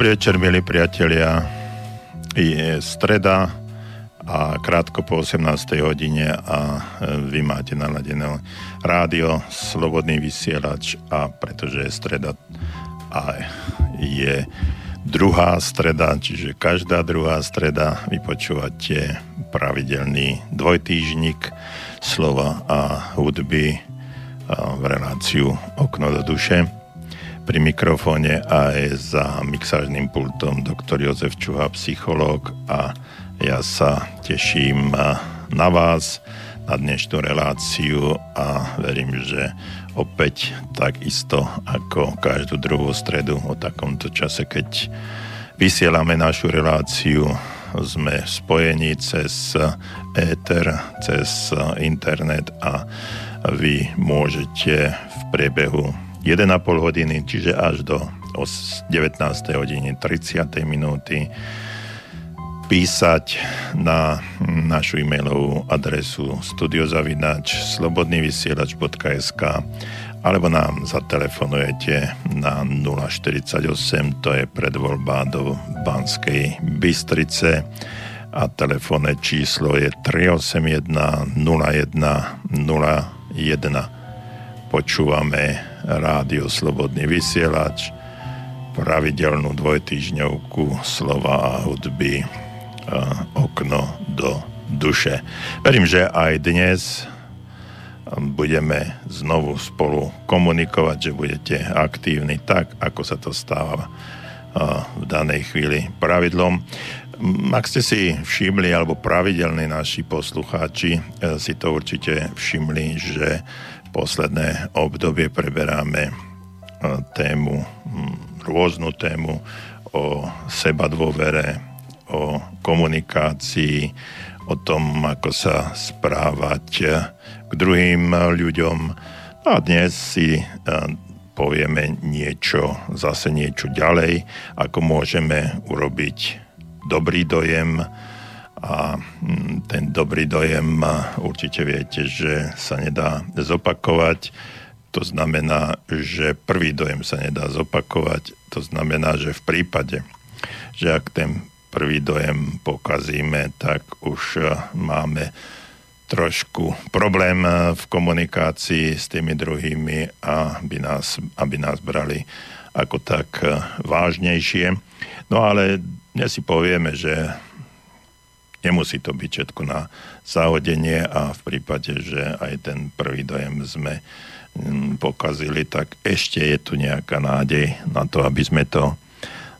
Dobrý večer, milí priatelia. Je streda a krátko po 18. hodine a e, vy máte naladené rádio, slobodný vysielač a pretože je streda a je druhá streda, čiže každá druhá streda vypočúvate pravidelný dvojtýžnik slova a hudby a v reláciu Okno do duše pri mikrofóne aj za mixážnym pultom doktor Jozef Čuha, psychológ. A ja sa teším na vás, na dnešnú reláciu a verím, že opäť takisto ako každú druhú stredu o takomto čase, keď vysielame našu reláciu, sme spojení cez éter, cez internet a vy môžete v priebehu 1,5 hodiny, čiže až do 19. hodiny 30. minúty písať na našu e-mailovú adresu studiozavinač slobodnyvysielač.sk alebo nám zatelefonujete na 048, to je predvoľba do Banskej Bystrice a telefónne číslo je 381 01 01 Počúvame rádio Slobodný vysielač, pravidelnú dvojtýžňovku slova a hudby a okno do duše. Verím, že aj dnes budeme znovu spolu komunikovať, že budete aktívni tak, ako sa to stáva v danej chvíli pravidlom. Ak ste si všimli, alebo pravidelní naši poslucháči e, si to určite všimli, že posledné obdobie preberáme e, tému, rôznu tému o seba dôvere, o komunikácii, o tom, ako sa správať k druhým ľuďom. No a dnes si e, povieme niečo, zase niečo ďalej, ako môžeme urobiť dobrý dojem, a mm, ten dobrý dojem určite viete, že sa nedá zopakovať. To znamená, že prvý dojem sa nedá zopakovať. To znamená, že v prípade, že ak ten prvý dojem pokazíme, tak už máme trošku problém v komunikácii s tými druhými aby nás, aby nás brali ako tak vážnejšie. No ale dnes si povieme, že Nemusí to byť všetko na zahodenie a v prípade, že aj ten prvý dojem sme mm, pokazili, tak ešte je tu nejaká nádej na to, aby sme to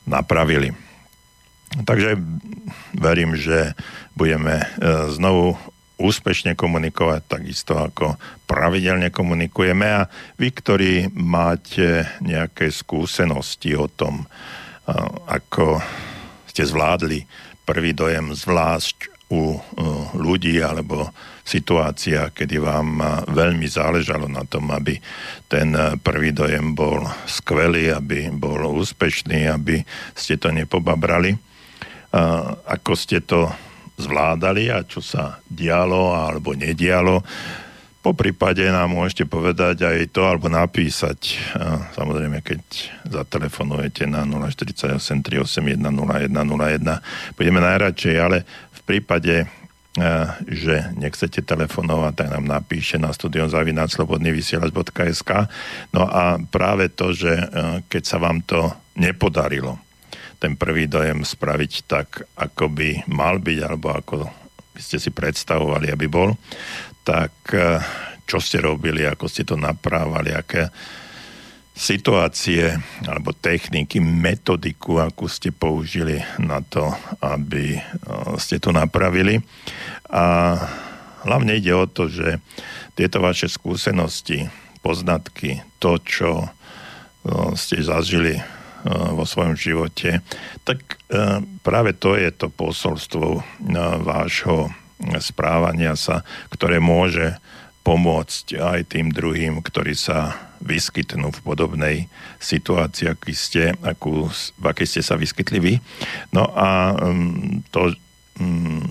napravili. Takže verím, že budeme e, znovu úspešne komunikovať, takisto ako pravidelne komunikujeme a vy, ktorí máte nejaké skúsenosti o tom, e, ako ste zvládli prvý dojem zvlášť u ľudí alebo situácia, kedy vám veľmi záležalo na tom, aby ten prvý dojem bol skvelý, aby bol úspešný, aby ste to nepobabrali. Ako ste to zvládali a čo sa dialo alebo nedialo, po prípade nám môžete povedať aj to, alebo napísať, samozrejme, keď zatelefonujete na 048 381 0101, budeme najradšej, ale v prípade, že nechcete telefonovať, tak nám napíše na studion slobodnyvysielač.sk No a práve to, že keď sa vám to nepodarilo, ten prvý dojem spraviť tak, ako by mal byť, alebo ako by ste si predstavovali, aby bol, tak eh, čo ste robili, ako ste to naprávali, aké situácie alebo techniky, metodiku, akú ste použili na to, aby eh, ste to napravili. A hlavne ide o to, že tieto vaše skúsenosti, poznatky, to, čo eh, ste zažili vo svojom živote, tak práve to je to posolstvo vášho správania sa, ktoré môže pomôcť aj tým druhým, ktorí sa vyskytnú v podobnej situácii, aký ste, akú, v akej ste sa vyskytli vy. No a um, to, um,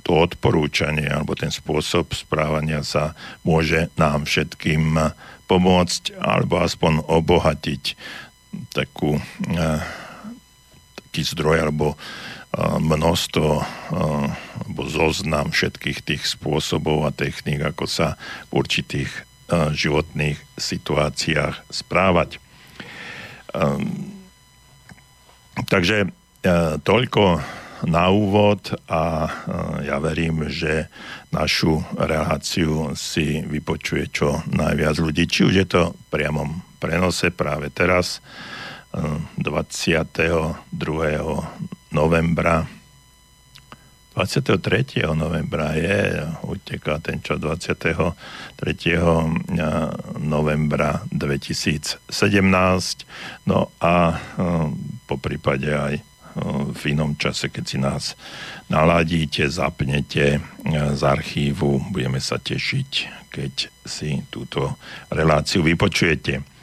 to odporúčanie alebo ten spôsob správania sa môže nám všetkým pomôcť alebo aspoň obohatiť takú uh, zjistiť zdroj alebo množstvo alebo zoznam všetkých tých spôsobov a techník, ako sa v určitých životných situáciách správať. Takže toľko na úvod a ja verím, že našu reláciu si vypočuje čo najviac ľudí, či už je to v priamom prenose práve teraz, 22. novembra 23. novembra je, uteká ten čo 23. novembra 2017, no a po prípade aj v inom čase, keď si nás naladíte, zapnete z archívu, budeme sa tešiť, keď si túto reláciu vypočujete.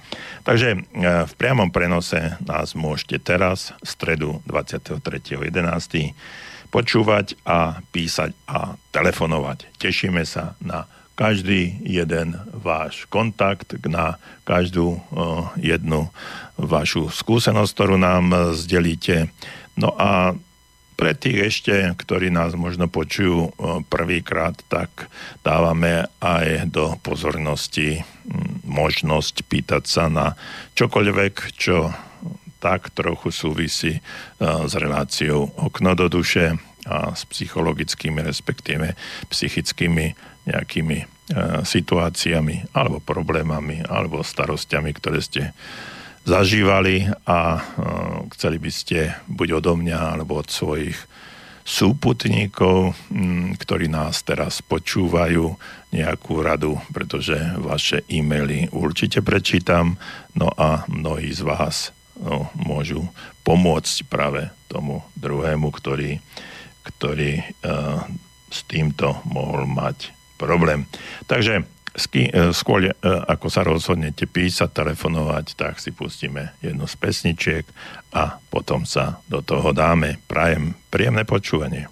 Takže v priamom prenose nás môžete teraz, v stredu 23.11. počúvať a písať a telefonovať. Tešíme sa na každý jeden váš kontakt, na každú jednu vašu skúsenosť, ktorú nám zdelíte No a pre tých ešte, ktorí nás možno počujú prvýkrát, tak dávame aj do pozornosti možnosť pýtať sa na čokoľvek, čo tak trochu súvisí s reláciou okno do duše a s psychologickými, respektíve psychickými nejakými situáciami alebo problémami alebo starostiami, ktoré ste zažívali a uh, chceli by ste buď odo mňa alebo od svojich súputníkov, um, ktorí nás teraz počúvajú, nejakú radu, pretože vaše e-maily určite prečítam, no a mnohí z vás no, môžu pomôcť práve tomu druhému, ktorý, ktorý uh, s týmto mohol mať problém. Takže E, skôr e, ako sa rozhodnete písať, telefonovať, tak si pustíme jednu z pesničiek a potom sa do toho dáme. Prajem príjemné počúvanie.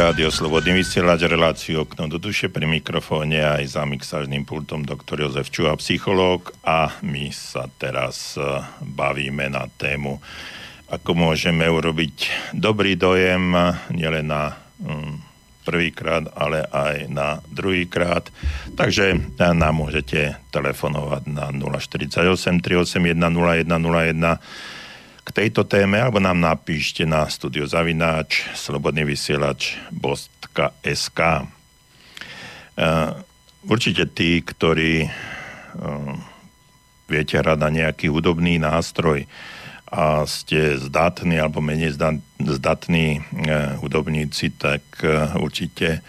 Rádio Slobodný vysielač, reláciu okno do duše pri mikrofóne aj za mixážnym pultom doktor Jozef Čuha, psychológ a my sa teraz e, bavíme na tému, ako môžeme urobiť dobrý dojem nielen na mm, prvýkrát, ale aj na druhýkrát. Takže e, nám môžete telefonovať na 048 381 0101 k tejto téme, alebo nám napíšte na studiozavináč slobodnyvysielač.sk uh, Určite tí, ktorí uh, viete hrať na nejaký hudobný nástroj a ste zdatní alebo menej zdatní uh, hudobníci, tak určite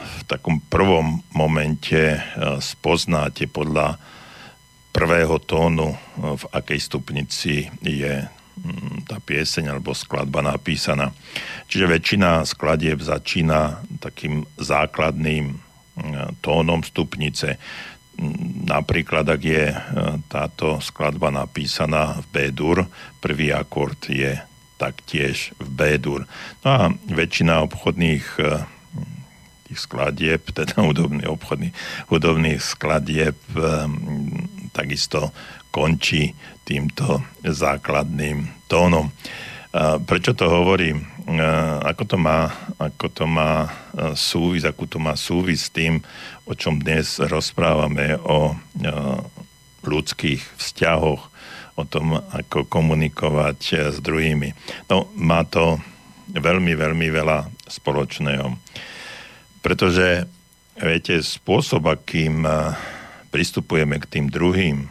v takom prvom momente spoznáte podľa prvého tónu, v akej stupnici je mm, tá pieseň alebo skladba napísaná. Čiže väčšina skladieb začína takým základným mm, tónom stupnice. Mm, napríklad, ak je e, táto skladba napísaná v B-dur, prvý akord je taktiež v B-dur. No a väčšina obchodných e, tých skladieb, teda hudobných obchodných hudobných skladieb takisto končí týmto základným tónom. Prečo to hovorím? Ako to má, ako to má súvis, akú to má súvis s tým, o čom dnes rozprávame, o ľudských vzťahoch, o tom, ako komunikovať s druhými. No, má to veľmi, veľmi veľa spoločného. Pretože, viete, spôsob, akým pristupujeme k tým druhým,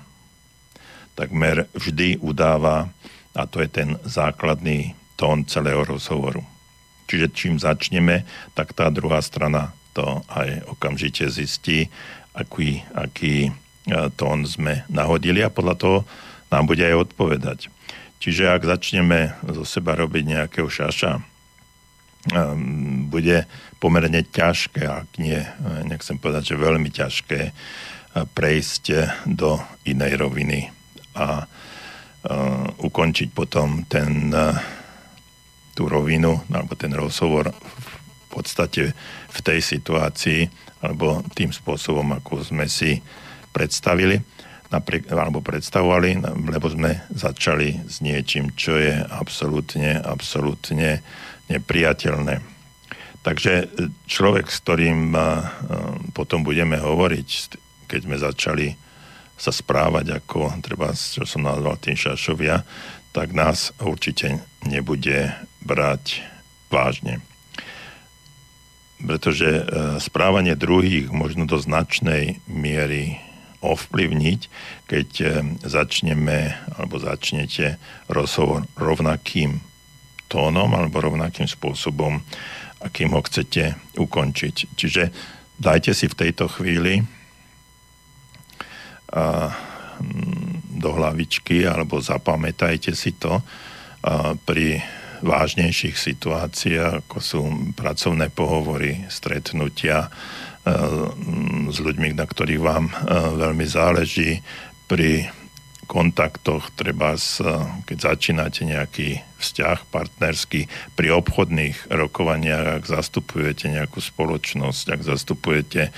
takmer vždy udáva, a to je ten základný tón celého rozhovoru. Čiže čím začneme, tak tá druhá strana to aj okamžite zistí, aký, aký e, tón sme nahodili a podľa toho nám bude aj odpovedať. Čiže ak začneme zo seba robiť nejakého šaša, um, bude pomerne ťažké, ak nie, e, nechcem povedať, že veľmi ťažké, prejsť do inej roviny a ukončiť potom ten, tú rovinu alebo ten rozhovor v podstate v tej situácii alebo tým spôsobom, ako sme si predstavili napriek, alebo predstavovali, lebo sme začali s niečím, čo je absolútne, absolútne nepriateľné. Takže človek, s ktorým potom budeme hovoriť, keď sme začali sa správať ako, treba, čo som nazval tým šašovia, tak nás určite nebude brať vážne. Pretože e, správanie druhých možno do značnej miery ovplyvniť, keď e, začneme alebo začnete rozhovor rovnakým tónom alebo rovnakým spôsobom, akým ho chcete ukončiť. Čiže dajte si v tejto chvíli do hlavičky alebo zapamätajte si to pri vážnejších situáciách, ako sú pracovné pohovory, stretnutia s ľuďmi, na ktorých vám veľmi záleží, pri kontaktoch, treba keď začínate nejaký vzťah partnerský, pri obchodných rokovaniach, ak zastupujete nejakú spoločnosť, ak zastupujete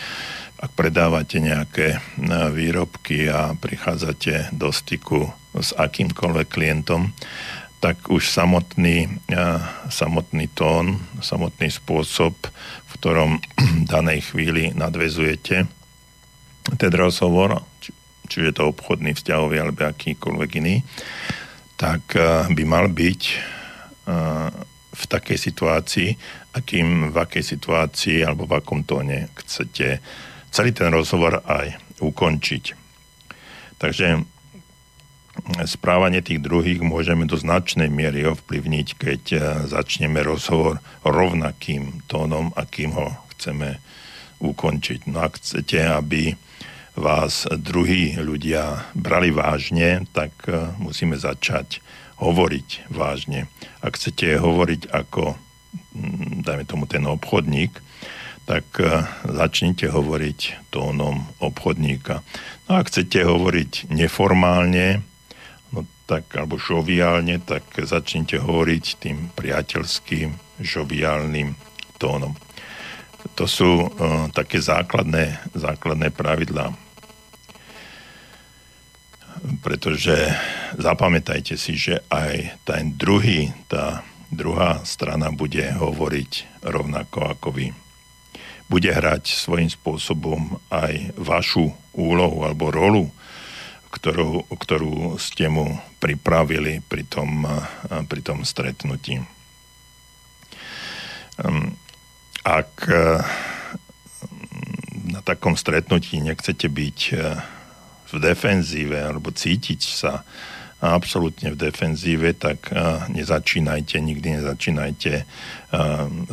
ak predávate nejaké e, výrobky a prichádzate do styku s akýmkoľvek klientom, tak už samotný, e, samotný tón, samotný spôsob, v ktorom v danej chvíli nadvezujete ten rozhovor, či, či je to obchodný, vzťahový alebo akýkoľvek iný, tak uh, by mal byť v takej situácii, akým, v akej situácii alebo v akom tóne chcete celý ten rozhovor aj ukončiť. Takže správanie tých druhých môžeme do značnej miery ovplyvniť, keď eh, začneme rozhovor rovnakým tónom, akým ho chceme ukončiť. No ak chcete, aby vás druhí ľudia brali vážne, tak eh, musíme začať hovoriť vážne. Ak chcete hovoriť ako, hm, dajme tomu, ten obchodník, tak eh, začnite hovoriť tónom obchodníka. No a chcete hovoriť neformálne, tak, alebo žoviálne, tak začnite hovoriť tým priateľským, žoviálnym tónom. To sú uh, také základné, základné pravidlá. Pretože zapamätajte si, že aj ten druhý, tá druhá strana bude hovoriť rovnako ako vy. Bude hrať svojím spôsobom aj vašu úlohu alebo rolu ktorú, ktorú ste mu pripravili pri tom, pri tom stretnutí. Ehm, ak e, na takom stretnutí nechcete byť e, v defenzíve alebo cítiť sa absolútne v defenzíve, tak e, nezačínajte, nikdy nezačínajte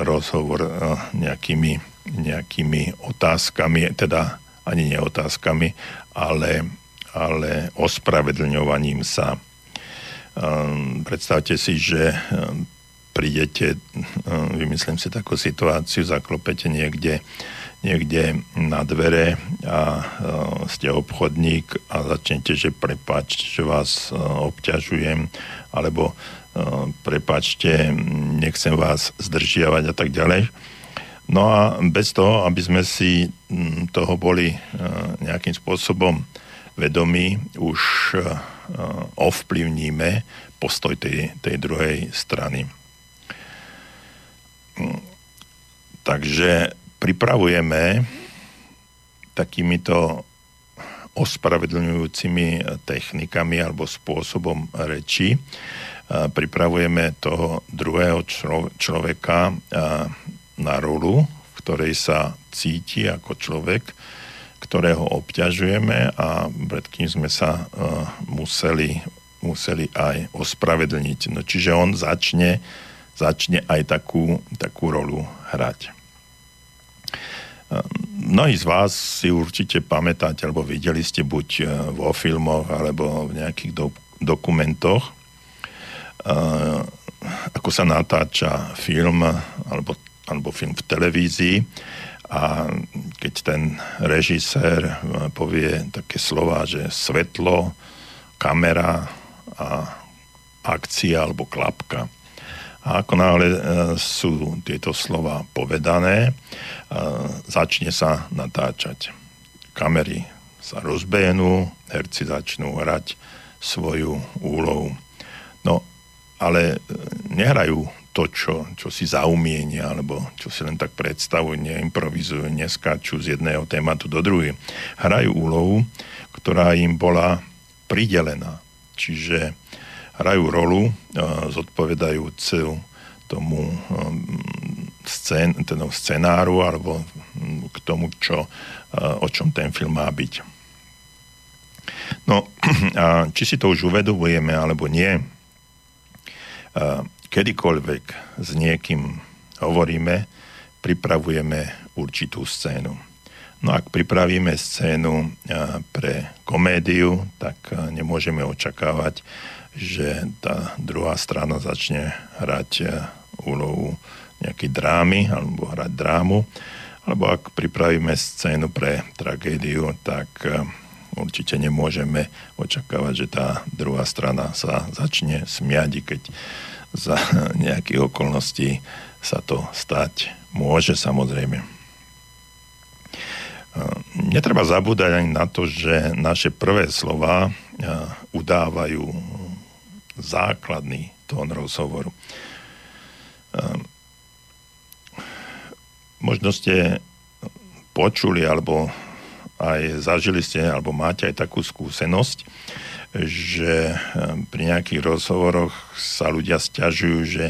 rozhovor nejakými, nejakými otázkami, teda ani neotázkami, ale ale ospravedlňovaním sa. Um, predstavte si, že um, prídete, um, vymyslím si takú situáciu, zaklopete niekde, niekde na dvere a ste obchodník a začnete, že prepač, že vás obťažujem, alebo prepačte, nechcem vás zdržiavať a tak ďalej. No a bez toho, aby sme si toho boli nejakým spôsobom vedomí už eh, ovplyvníme postoj tej, tej druhej strany. Mm, takže pripravujeme takýmito ospravedlňujúcimi technikami alebo spôsobom reči. Eh, pripravujeme toho druhého človeka na rolu, v ktorej sa cíti ako človek, ktorého obťažujeme a pred kým sme sa uh, museli, museli aj ospravedlniť. No, čiže on začne, začne aj takú, takú rolu hrať. Uh, mnohí z vás si určite pamätáte, alebo videli ste buď uh, vo filmoch, alebo v nejakých do, dokumentoch, uh, ako sa natáča film, alebo, alebo film v televízii a keď ten režisér eh, povie také slova, že svetlo, kamera a akcia alebo klapka. A ako náhle eh, sú tieto slova povedané, eh, začne sa natáčať. Kamery sa rozbehnú, herci začnú hrať svoju úlohu. No, ale nehrajú to, čo, čo si zaumienia, alebo čo si len tak predstavujú, neimprovizujú, neskáču z jedného tématu do druhého. Hrajú úlohu, ktorá im bola pridelená. Čiže hrajú rolu uh, zodpovedajúcu tomu um, scén, scenáru alebo k tomu, čo, uh, o čom ten film má byť. No, a či si to už uvedomujeme alebo nie, kedykoľvek s niekým hovoríme, pripravujeme určitú scénu. No ak pripravíme scénu pre komédiu, tak nemôžeme očakávať, že tá druhá strana začne hrať úlohu nejakej drámy alebo hrať drámu. Alebo ak pripravíme scénu pre tragédiu, tak určite nemôžeme očakávať, že tá druhá strana sa začne smiať, keď za nejakých okolností sa to stať môže samozrejme. Netreba zabúdať ani na to, že naše prvé slova udávajú základný tón rozhovoru. Možno ste počuli alebo aj zažili ste, alebo máte aj takú skúsenosť, že pri nejakých rozhovoroch sa ľudia stiažujú, že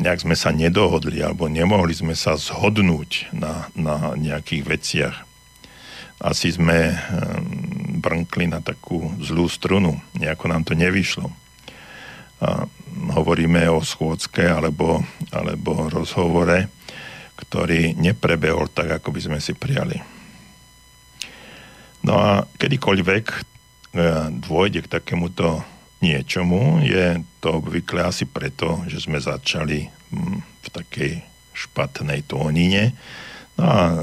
nejak sme sa nedohodli alebo nemohli sme sa zhodnúť na, na nejakých veciach. Asi sme brnkli na takú zlú strunu, nejako nám to nevyšlo. A hovoríme o schôdzke alebo, alebo rozhovore, ktorý neprebehol tak, ako by sme si prijali. No a kedykoľvek dôjde k takémuto niečomu, je to obvykle asi preto, že sme začali hm, v takej špatnej tónine. No a e,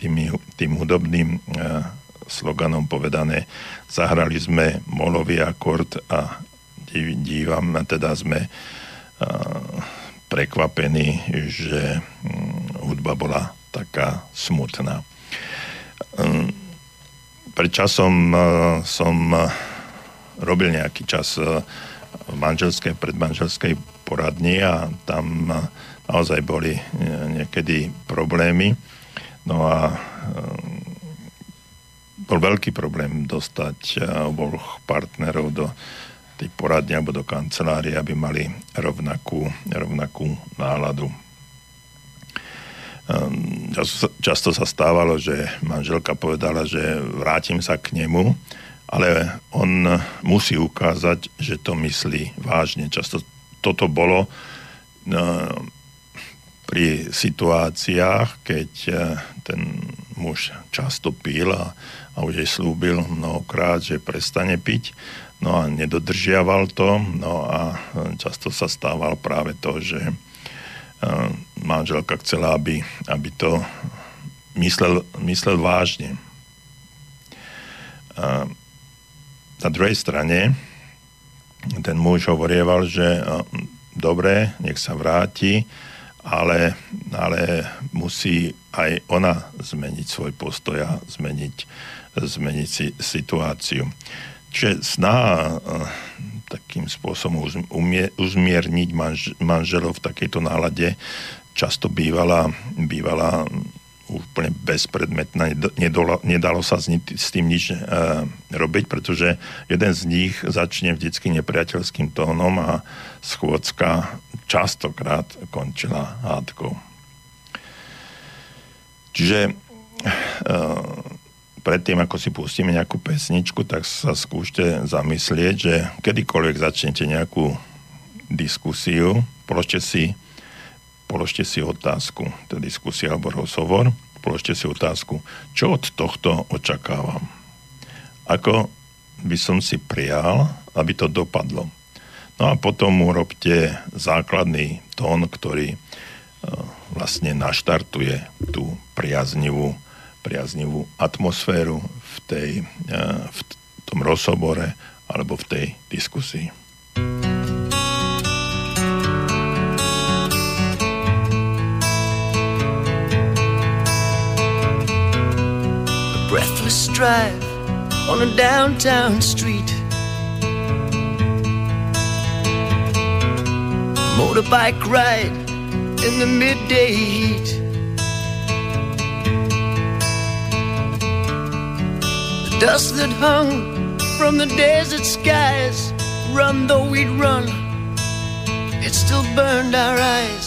tým, tým hudobným e, sloganom povedané, zahrali sme molový akord a dívam, teda sme prekvapení, že hm, hudba bola taká smutná. Pred časom som robil nejaký čas v manželskej, predmanželskej poradni a tam naozaj boli niekedy problémy. No a bol veľký problém dostať oboch partnerov do tej poradne alebo do kancelárie, aby mali rovnakú, rovnakú náladu. Často, sa stávalo, že manželka povedala, že vrátim sa k nemu, ale on musí ukázať, že to myslí vážne. Často toto bolo ehm, pri situáciách, keď eh, ten muž často pil a, a už jej slúbil mnohokrát, že prestane piť No a nedodržiaval to, no a e, často sa stával práve to, že manželka chcela, aby, aby to myslel, myslel vážne. Na druhej strane ten muž hovorieval, že dobre, nech sa vráti, ale, ale musí aj ona zmeniť svoj postoj a zmeniť, zmeniť si situáciu. Čiže snaha takým spôsobom uzmierniť manž, manželov v takejto nálade často bývala, bývala úplne bezpredmetná, nedalo, sa s tým nič e, robiť, pretože jeden z nich začne vždycky nepriateľským tónom a schôdzka častokrát končila hádkou. Čiže e, predtým, ako si pustíme nejakú pesničku, tak sa skúšte zamyslieť, že kedykoľvek začnete nejakú diskusiu, položte si, položte si otázku, to je diskusia alebo rozhovor, položte si otázku, čo od tohto očakávam. Ako by som si prijal, aby to dopadlo. No a potom urobte základný tón, ktorý e, vlastne naštartuje tú priaznivú priaznivú atmosféru v, tej, eh, v tom rozhovore alebo v tej diskusii. A breathless drive on a downtown street Motorbike ride in the midday heat Dust that hung from the desert skies. Run though we'd run, it still burned our eyes.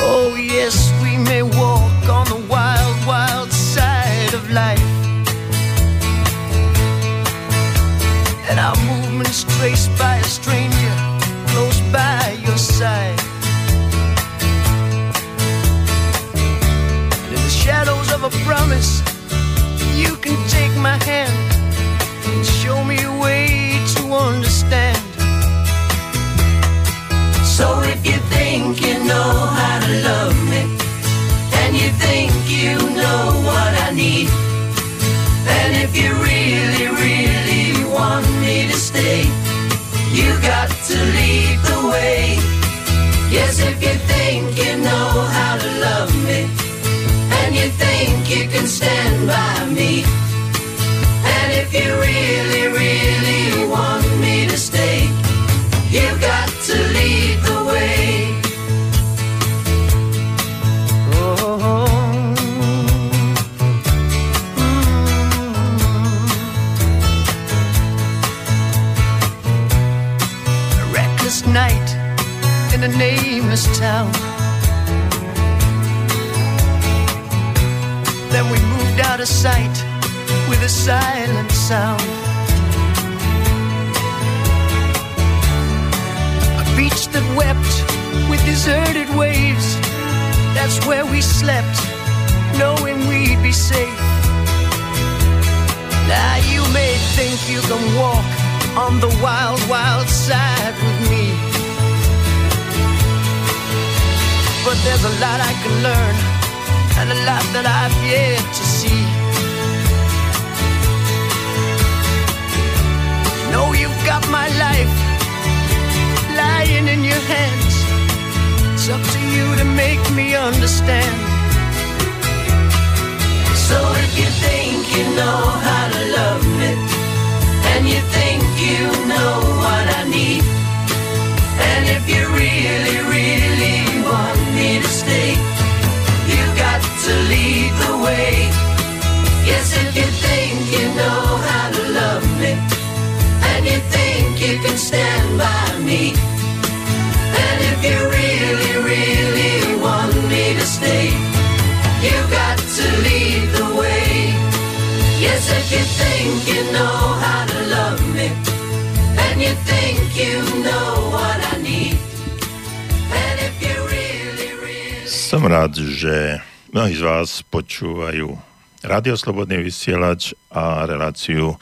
Oh, yes, we may walk on the wild, wild side of life. And our movements traced by a stranger close by your side. Sound. A beach that wept with deserted waves. That's where we slept, knowing we'd be safe. Now you may think you can walk on the wild, wild side with me. But there's a lot I can learn, and a lot that I've yet to see. Got my life lying in your hands. It's up to you to make me understand. So if you think you know how to love me, and you think you know what I need, and if you really, really want me to stay, you got to lead the way. Yes, if you think you know how to love me, can stand by me, and if you really, really want me to stay, you got to lead the way. Yes, if you think you know how to love me, and you think you know what I need, and if. Som rád, že mnohí z vás počúvajú Radio Slobodný vysielač a reláciu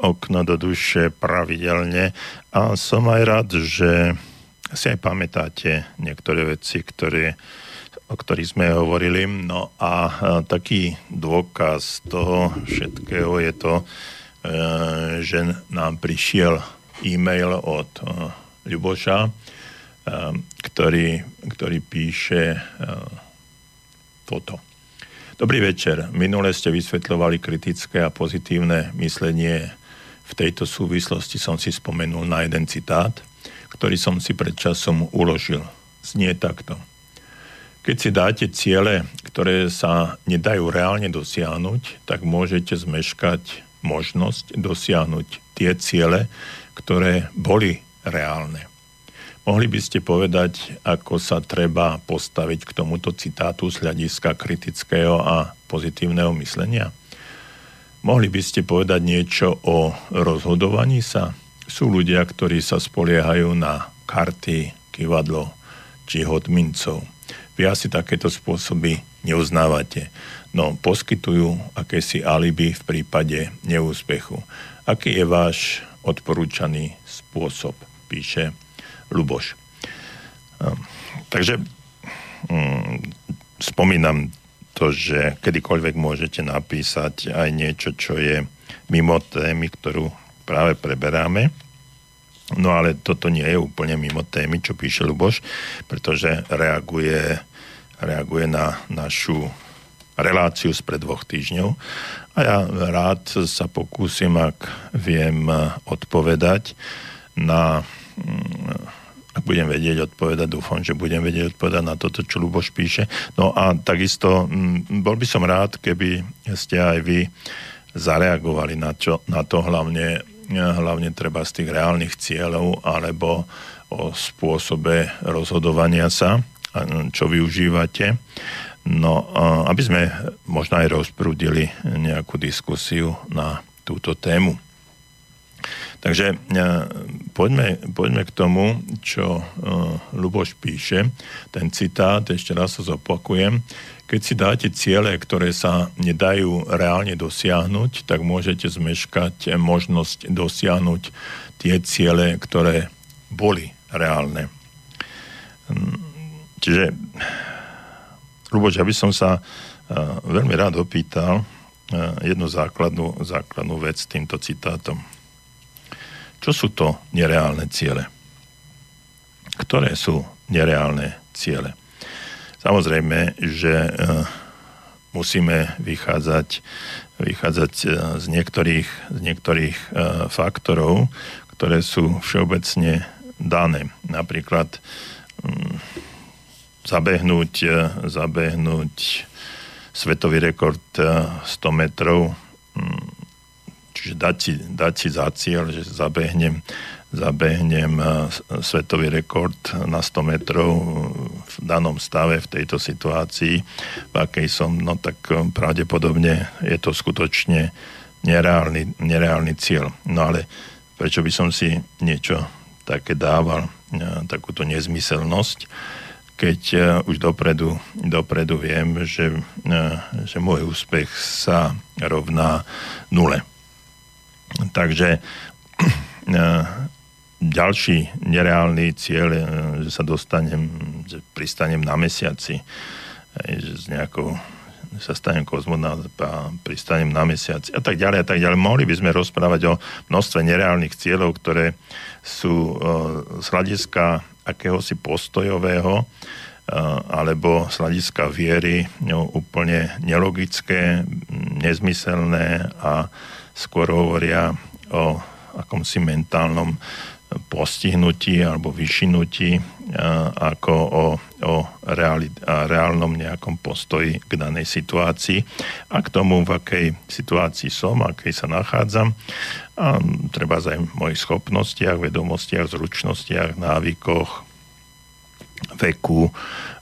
Okno do duše pravidelne a som aj rád, že si aj pamätáte niektoré veci, ktoré, o ktorých sme hovorili. No a, taký dôkaz toho všetkého je to, e, že nám prišiel e-mail od e, Ľuboša, e, ktorý, ktorý píše e, toto. Dobrý večer. Minule ste vysvetľovali kritické a pozitívne myslenie. V tejto súvislosti som si spomenul na jeden citát, ktorý som si pred časom uložil. Znie takto. Keď si dáte ciele, ktoré sa nedajú reálne dosiahnuť, tak môžete zmeškať možnosť dosiahnuť tie ciele, ktoré boli reálne. Mohli by ste povedať, ako sa treba postaviť k tomuto citátu z hľadiska kritického a pozitívneho myslenia? Mohli by ste povedať niečo o rozhodovaní sa? Sú ľudia, ktorí sa spoliehajú na karty, kivadlo či hod mincov. Vy asi takéto spôsoby neuznávate, no poskytujú akési alibi v prípade neúspechu. Aký je váš odporúčaný spôsob, píše Luboš. Ehm, takže mm, spomínam to, že kedykoľvek môžete napísať aj niečo, čo je mimo témy, ktorú práve preberáme. No ale toto nie je úplne mimo témy, čo píše Luboš, pretože reaguje, reaguje na našu reláciu spred dvoch týždňov a ja rád sa pokúsim, ak viem odpovedať na mm, ak budem vedieť odpovedať, dúfam, že budem vedieť odpovedať na toto, čo Luboš píše. No a takisto m, bol by som rád, keby ste aj vy zareagovali na, čo, na to hlavne, hlavne treba z tých reálnych cieľov alebo o spôsobe rozhodovania sa, čo využívate. No, aby sme možno aj rozprúdili nejakú diskusiu na túto tému. Takže e, poďme, poďme k tomu, čo e, Luboš píše. Ten citát, ešte raz ho zopakujem. Keď si dáte ciele, ktoré sa nedajú reálne dosiahnuť, tak môžete zmeškať možnosť dosiahnuť tie ciele, ktoré boli reálne. Čiže, Luboš, ja by som sa e, veľmi rád opýtal jednu základnú, základnú vec týmto citátom. Čo sú to nereálne ciele? Ktoré sú nereálne ciele? Samozrejme, že uh, musíme vychádzať, vychádzať uh, z niektorých, z niektorých uh, faktorov, ktoré sú všeobecne dané. Napríklad um, zabehnúť, zabehnúť svetový rekord 100 metrov um, Čiže dať si, dať si za cieľ, že zabehnem, zabehnem svetový rekord na 100 metrov v danom stave, v tejto situácii, v akej som, no tak pravdepodobne je to skutočne nereálny, nereálny cieľ. No ale prečo by som si niečo také dával, takúto nezmyselnosť, keď už dopredu, dopredu viem, že, že môj úspech sa rovná nule. Takže ďalší nereálny cieľ, že sa dostanem, že pristanem na mesiaci, že s nejakou sa stanem kozmonaut a pristanem na mesiaci a tak ďalej a tak ďalej. Mohli by sme rozprávať o množstve nereálnych cieľov, ktoré sú z hľadiska akéhosi postojového alebo z hľadiska viery no, úplne nelogické, nezmyselné a skôr hovoria o akomsi mentálnom postihnutí alebo vyšinutí ako o, o reali, reálnom nejakom postoji k danej situácii a k tomu, v akej situácii som, akej sa nachádzam a treba aj v mojich schopnostiach, vedomostiach, zručnostiach, návykoch, veku,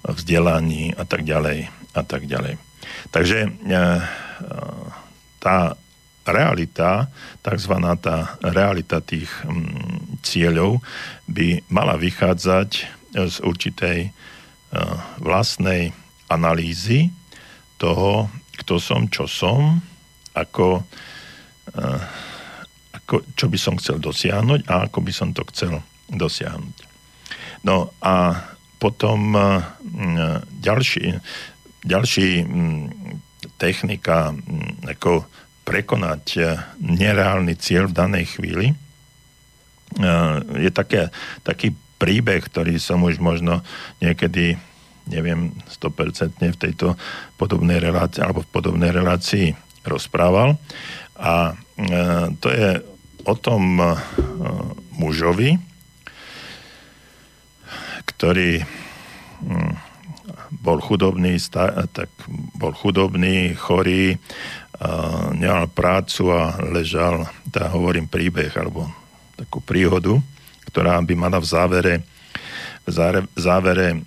vzdelaní a tak ďalej a tak ďalej. Takže tá realita, tzv. tá realita tých mm, cieľov by mala vychádzať z určitej uh, vlastnej analýzy toho, kto som, čo som, ako, uh, ako, čo by som chcel dosiahnuť a ako by som to chcel dosiahnuť. No a potom uh, ďalší, ďalší technika ako prekonať eh, nereálny cieľ v danej chvíli. Eh, je také, taký príbeh, ktorý som už možno niekedy neviem, 100% v tejto podobnej relácii alebo v podobnej relácii rozprával. A e, to je o tom e, mužovi, ktorý hm, bol chudobný, tak bol chudobný, chorý, nemal prácu a ležal, tá hovorím príbeh alebo takú príhodu, ktorá by mala v závere, v závere e,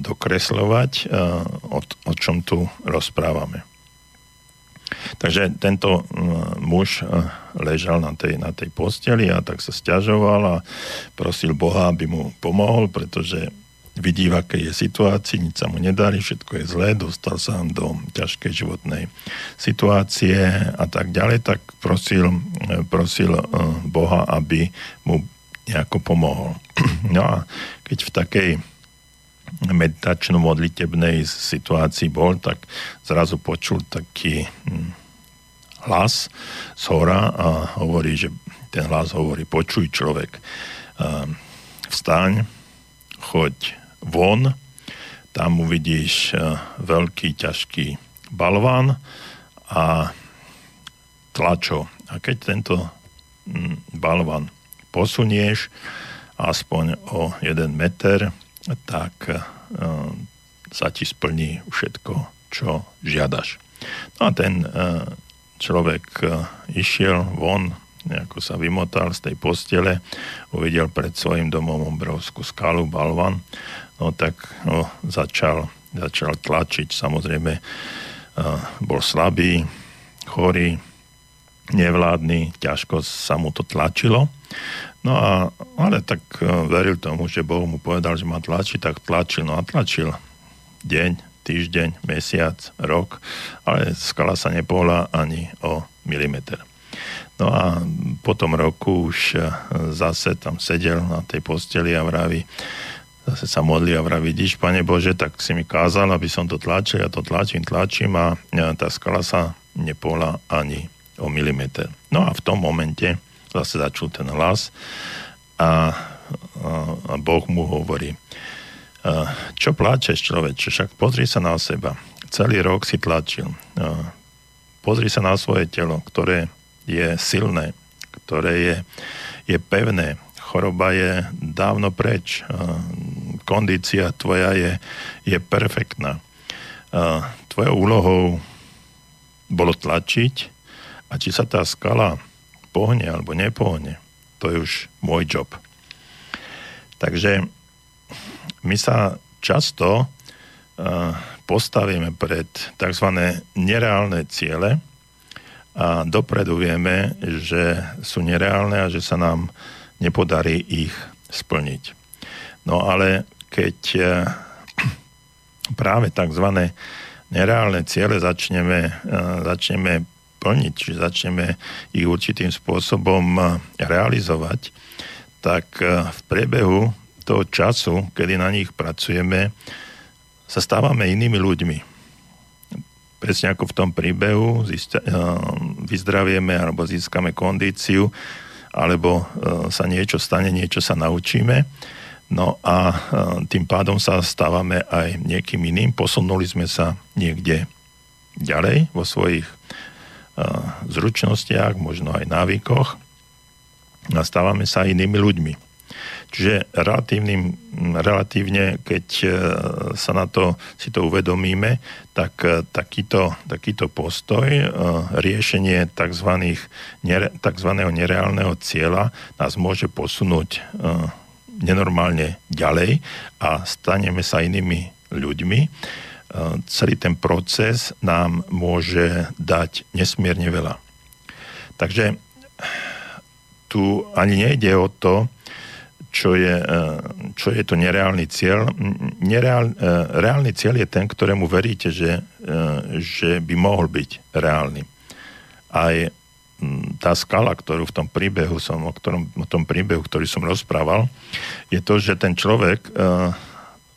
dokreslovať, e, o, o čom tu rozprávame. Takže tento muž ležal na tej, na tej posteli a tak sa stiažoval a prosil Boha, aby mu pomohol, pretože vidí, v akej je situácii, nič sa mu nedarí, všetko je zlé, dostal sa do ťažkej životnej situácie a tak ďalej, tak prosil, prosil eh, Boha, aby mu nejako pomohol. No a keď v takej meditačno-modlitebnej situácii bol, tak zrazu počul taký hm, hlas z hora a hovorí, že ten hlas hovorí, počuj človek, eh, vstaň, choď von, tam uvidíš e, veľký, ťažký balván a tlačo. A keď tento balván posunieš aspoň o jeden meter, tak e, sa ti splní všetko, čo žiadaš. No a ten e, človek išiel von ako sa vymotal z tej postele, uvidel pred svojim domom obrovskú skalu, balvan, no tak no, začal, začal tlačiť, samozrejme bol slabý, chorý, nevládny, ťažko sa mu to tlačilo. No a, ale tak uh, veril tomu, že Boh mu povedal, že má tlačiť, tak tlačil, no a tlačil deň, týždeň, mesiac, rok, ale skala sa nepohla ani o milimeter. No a po tom roku už e, zase tam sedel na tej posteli a vraví, zase sa modlí a vraví, vidíš, Pane Bože, tak si mi kázal, aby som to tlačil, ja to tlačím, tlačím a e, tá skala sa nepohla ani o milimeter. No a v tom momente zase začul ten hlas a, a, a Boh mu hovorí, e, čo pláčeš človeče, však pozri sa na seba, celý rok si tlačil, a, pozri sa na svoje telo, ktoré je silné, ktoré je, je pevné. Choroba je dávno preč. Kondícia tvoja je, je perfektná. Tvojou úlohou bolo tlačiť a či sa tá skala pohne alebo nepohne, to je už môj job. Takže my sa často postavíme pred tzv. nereálne ciele a dopredu vieme, že sú nereálne a že sa nám nepodarí ich splniť. No ale keď práve tzv. nereálne ciele začneme, začneme plniť, či začneme ich určitým spôsobom realizovať, tak v priebehu toho času, kedy na nich pracujeme, sa stávame inými ľuďmi. Presne ako v tom príbehu eh, vyzdravieme alebo získame kondíciu, alebo eh, sa niečo stane, niečo sa naučíme. No a eh, tým pádom sa stávame aj niekým iným. Posunuli sme sa niekde ďalej vo svojich zručnostiach, možno aj návykoch a stávame sa inými ľuďmi. Čiže relatívne, keď e, sa na to, si to uvedomíme, tak e, takýto, takýto postoj, e, riešenie tzv. tzv. nereálneho cieľa nás môže posunúť nenormálne ďalej a staneme sa inými ľuďmi. Celý ten proces nám môže dať nesmierne veľa. Takže tu ani nejde o to, čo je, e, čo je to nereálny cieľ. Nereál, e, reálny cieľ je ten, ktorému veríte, že, e, že by mohol byť reálny. Aj tá skala, ktorú v tom príbehu som, o, ktorom, o tom príbehu, ktorý som rozprával, je to, že ten človek uh,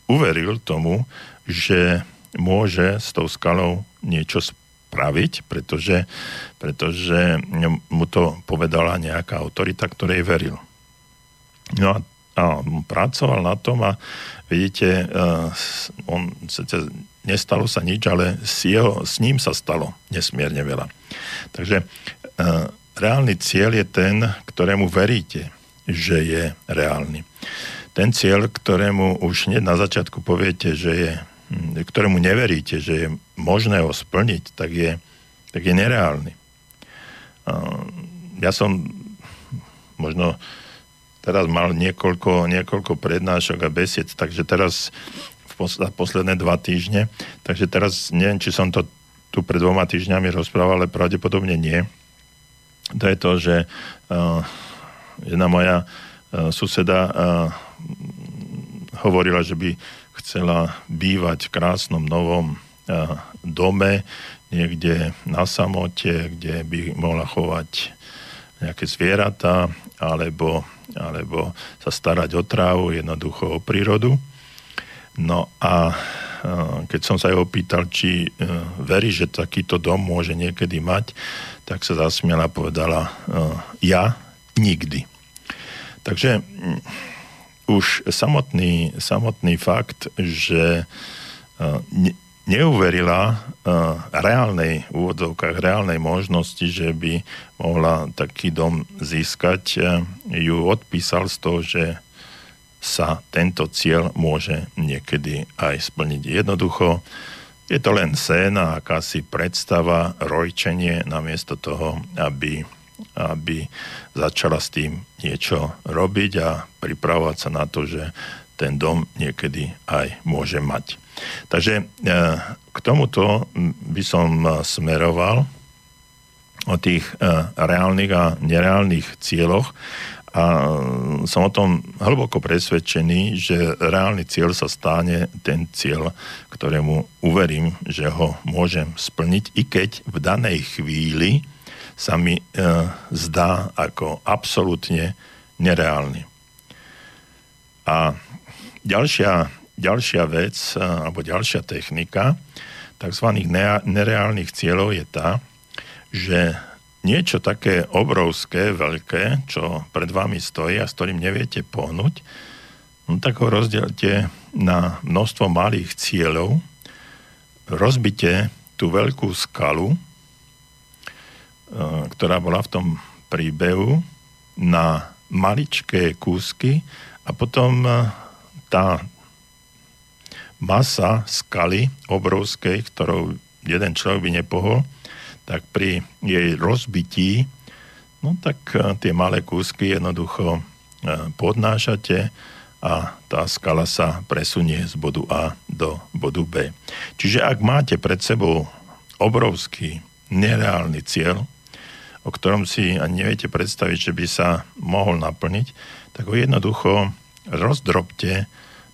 uveril tomu, že môže s tou skalou niečo spraviť, pretože, pretože mu to povedala nejaká autorita, ktorej veril. No a, a pracoval na tom a vidíte, uh, on nestalo sa nič, ale s, jeho, s ním sa stalo nesmierne veľa. Takže uh, reálny cieľ je ten, ktorému veríte, že je reálny. Ten cieľ, ktorému už hneď na začiatku poviete, že je, hm, ktorému neveríte, že je možné ho splniť, tak je, tak je nereálny. Uh, ja som možno teraz mal niekoľko, niekoľko prednášok a besied, takže teraz v posl- posledné dva týždne, takže teraz neviem, či som to tu pred dvoma týždňami rozprával, ale pravdepodobne nie. To je to, že uh, jedna moja uh, suseda uh, hovorila, že by chcela bývať v krásnom novom uh, dome, niekde na samote, kde by mohla chovať nejaké zvieratá alebo, alebo sa starať o trávu, jednoducho o prírodu. No a keď som sa jeho pýtal, či e, verí, že takýto dom môže niekedy mať, tak sa zasmiala a povedala, e, ja nikdy. Takže už samotný, samotný fakt, že e, neuverila uh, reálnej v úvodzovkách, reálnej možnosti, že by mohla taký dom získať, uh, ju odpísal z toho, že sa tento cieľ môže niekedy aj splniť. Jednoducho je to len scéna, akási predstava, rojčenie, namiesto toho, aby, aby začala s tým niečo robiť a pripravovať sa na to, že ten dom niekedy aj môže mať. Takže e, k tomuto by som e, smeroval o tých e, reálnych a nereálnych cieľoch a som o tom hlboko presvedčený, že reálny cieľ sa stane ten cieľ, ktorému uverím, že ho môžem splniť, i keď v danej chvíli sa mi zdá ako absolútne nereálny. A ďalšia ďalšia vec, alebo ďalšia technika tzv. nereálnych cieľov je tá, že niečo také obrovské, veľké, čo pred vami stojí a s ktorým neviete pohnúť, no tak ho rozdielte na množstvo malých cieľov, rozbite tú veľkú skalu, ktorá bola v tom príbehu, na maličké kúsky a potom tá masa skaly obrovskej, ktorou jeden človek by nepohol, tak pri jej rozbití, no tak e, tie malé kúsky jednoducho e, podnášate a tá skala sa presunie z bodu A do bodu B. Čiže ak máte pred sebou obrovský nereálny cieľ, o ktorom si ani neviete predstaviť, že by sa mohol naplniť, tak ho jednoducho rozdrobte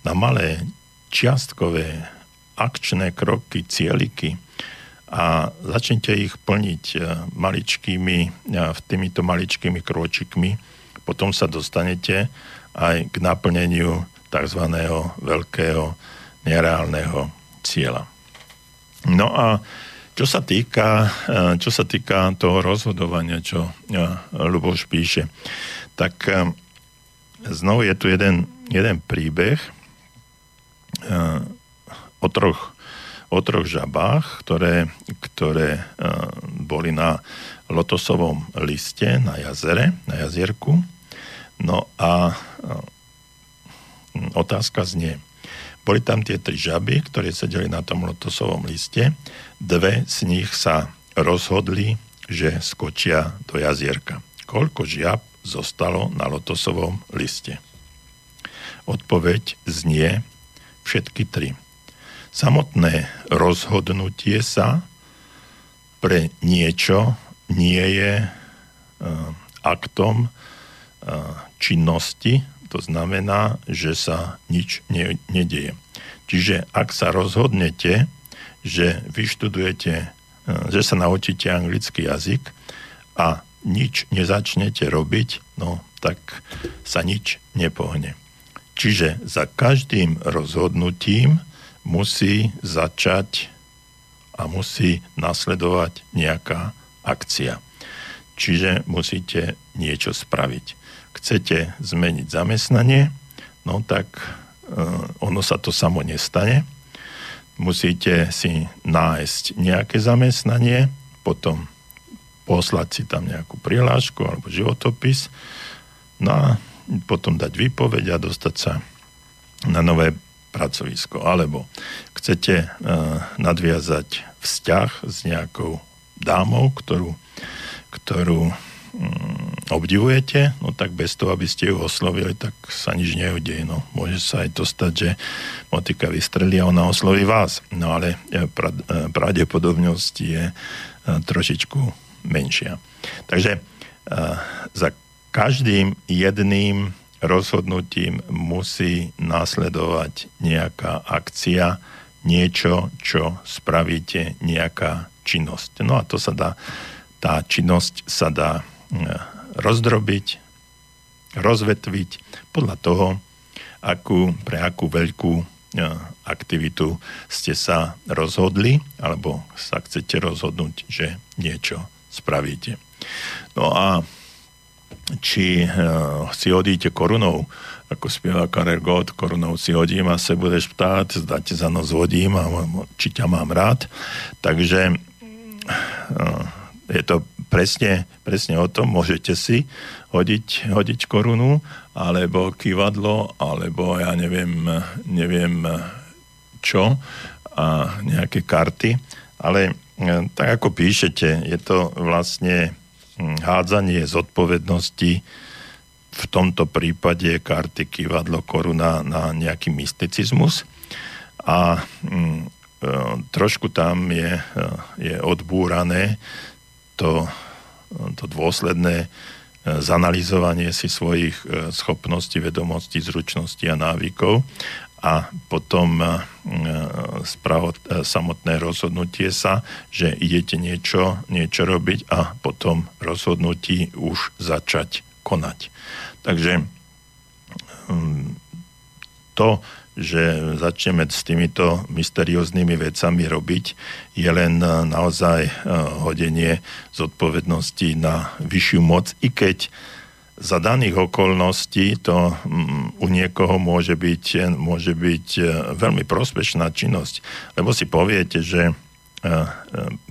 na malé čiastkové akčné kroky, cieliky a začnite ich plniť e, maličkými, e, týmito maličkými krôčikmi. Potom sa dostanete aj k naplneniu tzv. veľkého nereálneho cieľa. No a čo sa týka, e, čo sa týka toho rozhodovania, čo Luboš píše, tak znovu je tu jeden, jeden príbeh o troch, o troch žabách, ktoré, ktoré boli na lotosovom liste na jazere, na jazierku. No a otázka znie. Boli tam tie tri žaby, ktoré sedeli na tom lotosovom liste. Dve z nich sa rozhodli, že skočia do jazierka. Koľko žiab zostalo na lotosovom liste? Odpoveď znie všetky tri. Samotné rozhodnutie sa pre niečo nie je uh, aktom uh, činnosti, to znamená, že sa nič ne, nedieje. Čiže ak sa rozhodnete, že vyštudujete, uh, že sa naučíte anglický jazyk a nič nezačnete robiť, no tak sa nič nepohne. Čiže za každým rozhodnutím musí začať a musí nasledovať nejaká akcia. Čiže musíte niečo spraviť. Chcete zmeniť zamestnanie, no tak uh, ono sa to samo nestane. Musíte si nájsť nejaké zamestnanie, potom poslať si tam nejakú prihlášku alebo životopis, no a potom dať výpoveď a dostať sa na nové pracovisko. Alebo chcete uh, nadviazať vzťah s nejakou dámou, ktorú, ktorú um, obdivujete, no tak bez toho, aby ste ju oslovili, tak sa nič neudeje. No, môže sa aj to stať, že motika vystrelí a ona osloví vás. No ale e, pra, e, pravdepodobnosť je trošičku menšia. Takže za každým jedným rozhodnutím musí následovať nejaká akcia, niečo, čo spravíte, nejaká činnosť. No a to sa dá, tá činnosť sa dá e, rozdrobiť, rozvetviť podľa toho, akú, pre akú veľkú e, aktivitu ste sa rozhodli, alebo sa chcete rozhodnúť, že niečo spravíte. No a či uh, si hodíte korunou, ako spieva Karel Gott, korunou si hodím a se budeš ptát, zdá ti za nos hodím a či ťa mám rád. Takže uh, je to presne, presne o tom, môžete si hodiť, hodiť korunu, alebo kývadlo, alebo ja neviem, neviem čo, a nejaké karty, ale uh, tak ako píšete, je to vlastne hádzanie zodpovednosti. V tomto prípade karty kývadlo koruna na nejaký mysticizmus. A mm, e, trošku tam je, e, je odbúrané to, to dôsledné e, zanalizovanie si svojich schopností, vedomostí, zručností a návykov a potom e, spravo, e, samotné rozhodnutie sa, že idete niečo, niečo robiť a potom rozhodnutí už začať konať. Takže mm, to, že začneme s týmito mysterióznymi vecami robiť, je len e, naozaj hodenie zodpovednosti na vyššiu moc, i keď za daných okolností to mm, u niekoho môže byť, môže byť e, veľmi prospešná činnosť. Lebo si poviete, že e, e,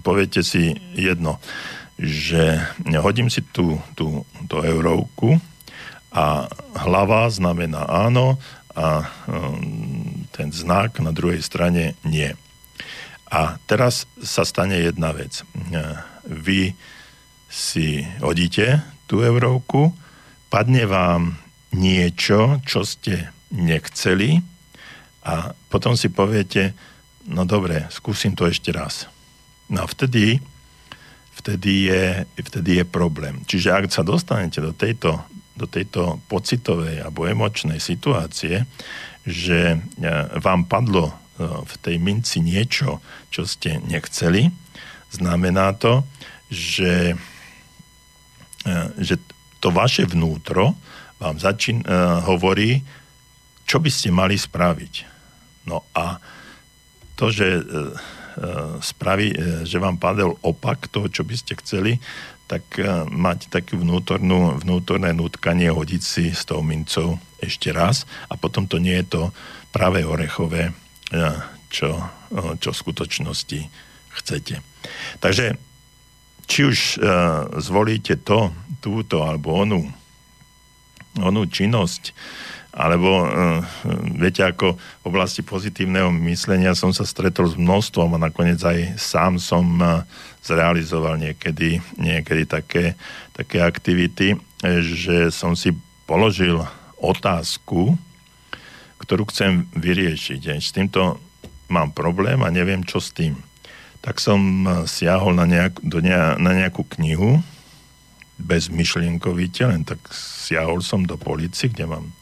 poviete si jedno, že hodím si tú, tú, tú eurovku a hlava znamená áno a ten znak na druhej strane nie. A teraz sa stane jedna vec. Vy si hodíte tú eurovku, padne vám niečo, čo ste nechceli a potom si poviete, no dobre, skúsim to ešte raz. No a vtedy, vtedy, je, vtedy je problém. Čiže ak sa dostanete do tejto, do tejto pocitovej alebo emočnej situácie, že e, vám padlo e, v tej minci niečo, čo ste nechceli, znamená to, že, e, že to vaše vnútro vám začín, uh, hovorí, čo by ste mali spraviť. No a to, že, uh, spraví, uh, že vám padel opak toho, čo by ste chceli, tak uh, máte takú vnútornú, vnútorné nutkanie hodiť si s tou mincov ešte raz a potom to nie je to práve orechové, uh, čo, uh, čo v skutočnosti chcete. Takže či už uh, zvolíte to, túto alebo onú onú činnosť, alebo uh, viete, ako v oblasti pozitívneho myslenia som sa stretol s množstvom a nakoniec aj sám som uh, zrealizoval niekedy, niekedy také, také aktivity, že som si položil otázku, ktorú chcem vyriešiť. S týmto mám problém a neviem, čo s tým. Tak som siahol na, nejak, do ne, na nejakú knihu, bezmyšlienkovite, len tak siahol som do policie, kde mám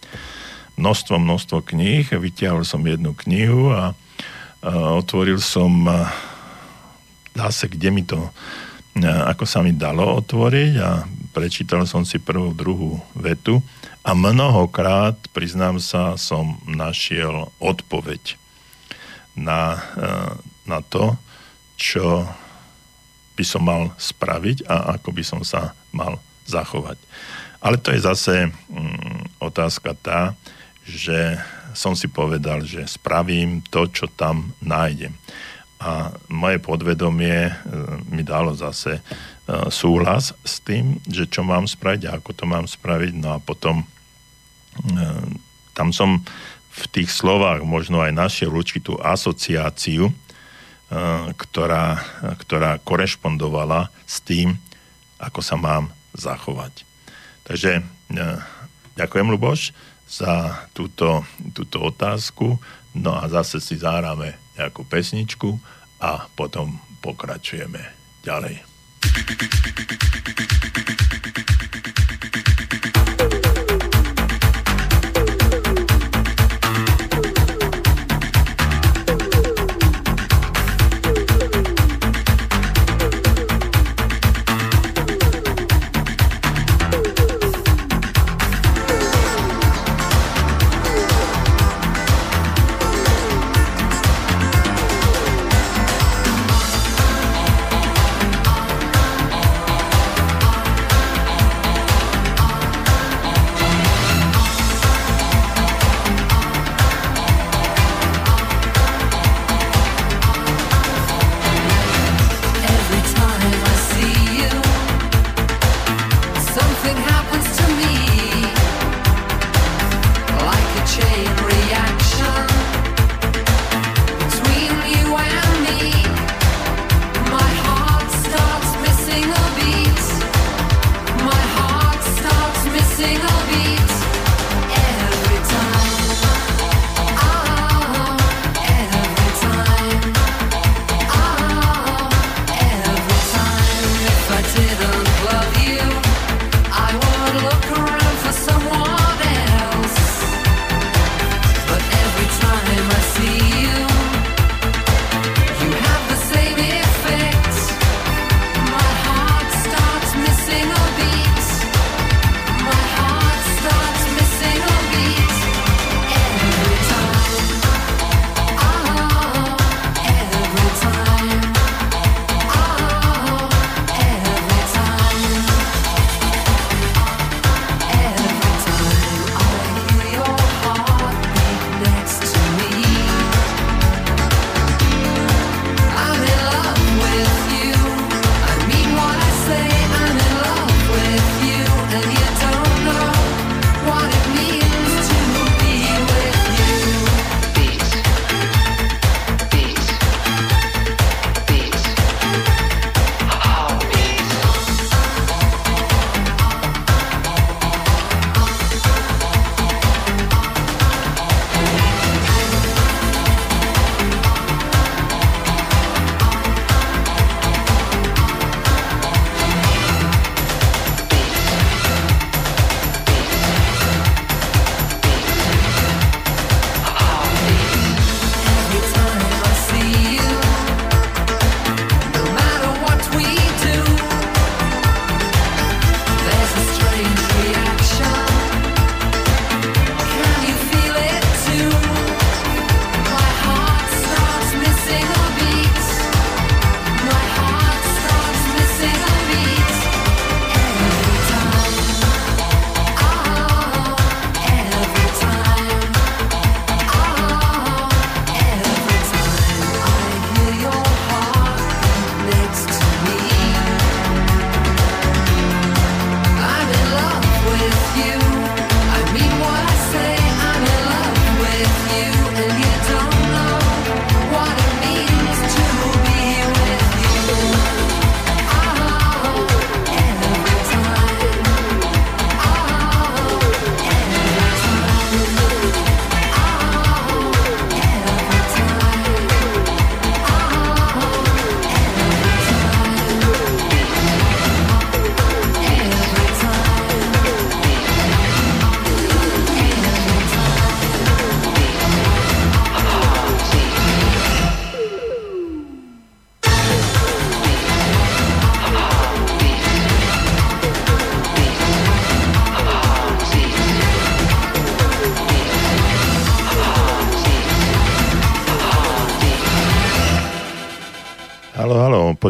množstvo, množstvo kníh, vytiahol som jednu knihu a, a otvoril som dá sa, kde mi to ako sa mi dalo otvoriť a prečítal som si prvú, druhú vetu a mnohokrát, priznám sa, som našiel odpoveď na, na to, čo by som mal spraviť a ako by som sa mal zachovať. Ale to je zase mm, otázka tá, že som si povedal, že spravím to, čo tam nájdem. A moje podvedomie e, mi dalo zase e, súhlas s tým, že čo mám spraviť a ako to mám spraviť. No a potom e, tam som v tých slovách možno aj našiel určitú asociáciu, ktorá, ktorá korešpondovala s tým, ako sa mám zachovať. Takže ďakujem, Luboš, za túto, túto otázku. No a zase si zahráme nejakú pesničku a potom pokračujeme ďalej.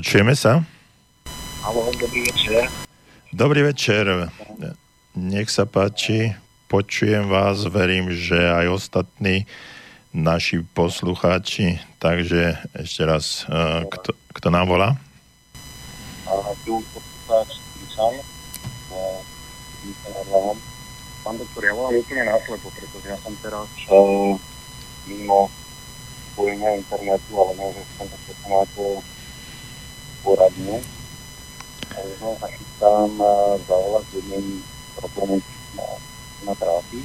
Počujeme sa? Halo, dobrý večer. Dobrý večer. Nech sa páči, počujem vás, verím, že aj ostatní naši poslucháči. Takže ešte raz, e, kto, kto nám volá? Pán doktor, ja volám úplne náslepo, pretože ja som teraz uh, mimo spojenia internetu, ale neviem, že som to poradne. Možno sa chystám zavolať jedným problémom, na, na trápi.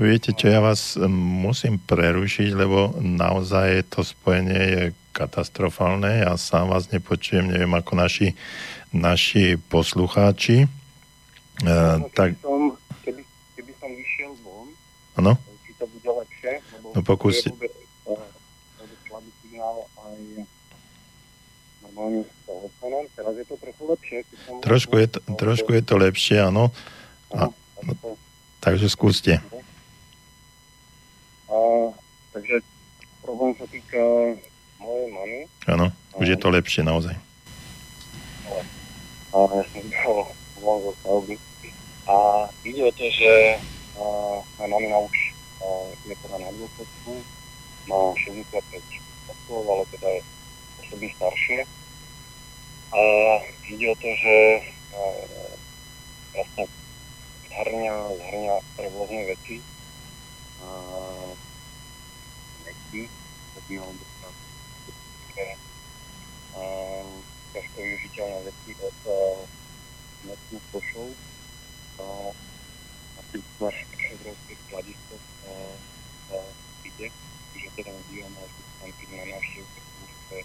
Viete čo, ja vás musím prerušiť, lebo naozaj to spojenie je katastrofálne. Ja sám vás nepočujem, neviem ako naši, naši poslucháči. No, tak... Keby som, keby, keby som vyšiel von, ano? či to bude lepšie, no pokúste. Je vôbec, slabý signál aj normálne s telefónom. Teraz je to trochu lepšie. Trošku, je to, trošku je to lepšie, áno. A, no, takže skúste. A, takže problém sa týka mojej mamy. Áno, už je to lepšie naozaj. A ja som bol zo stavby. A ide o to, že moja mamina už je teda na dôchodku, má 65 rokov, ale teda je osobne staršie. A ide o to, že vlastne zhrňa, zhrňa rôzne veci. A nechty, aby alebo ťažko využiteľné veci od nechných košov a napríklad obrovské skladisko ide, že teda nebývam, ale tam na návštevu, je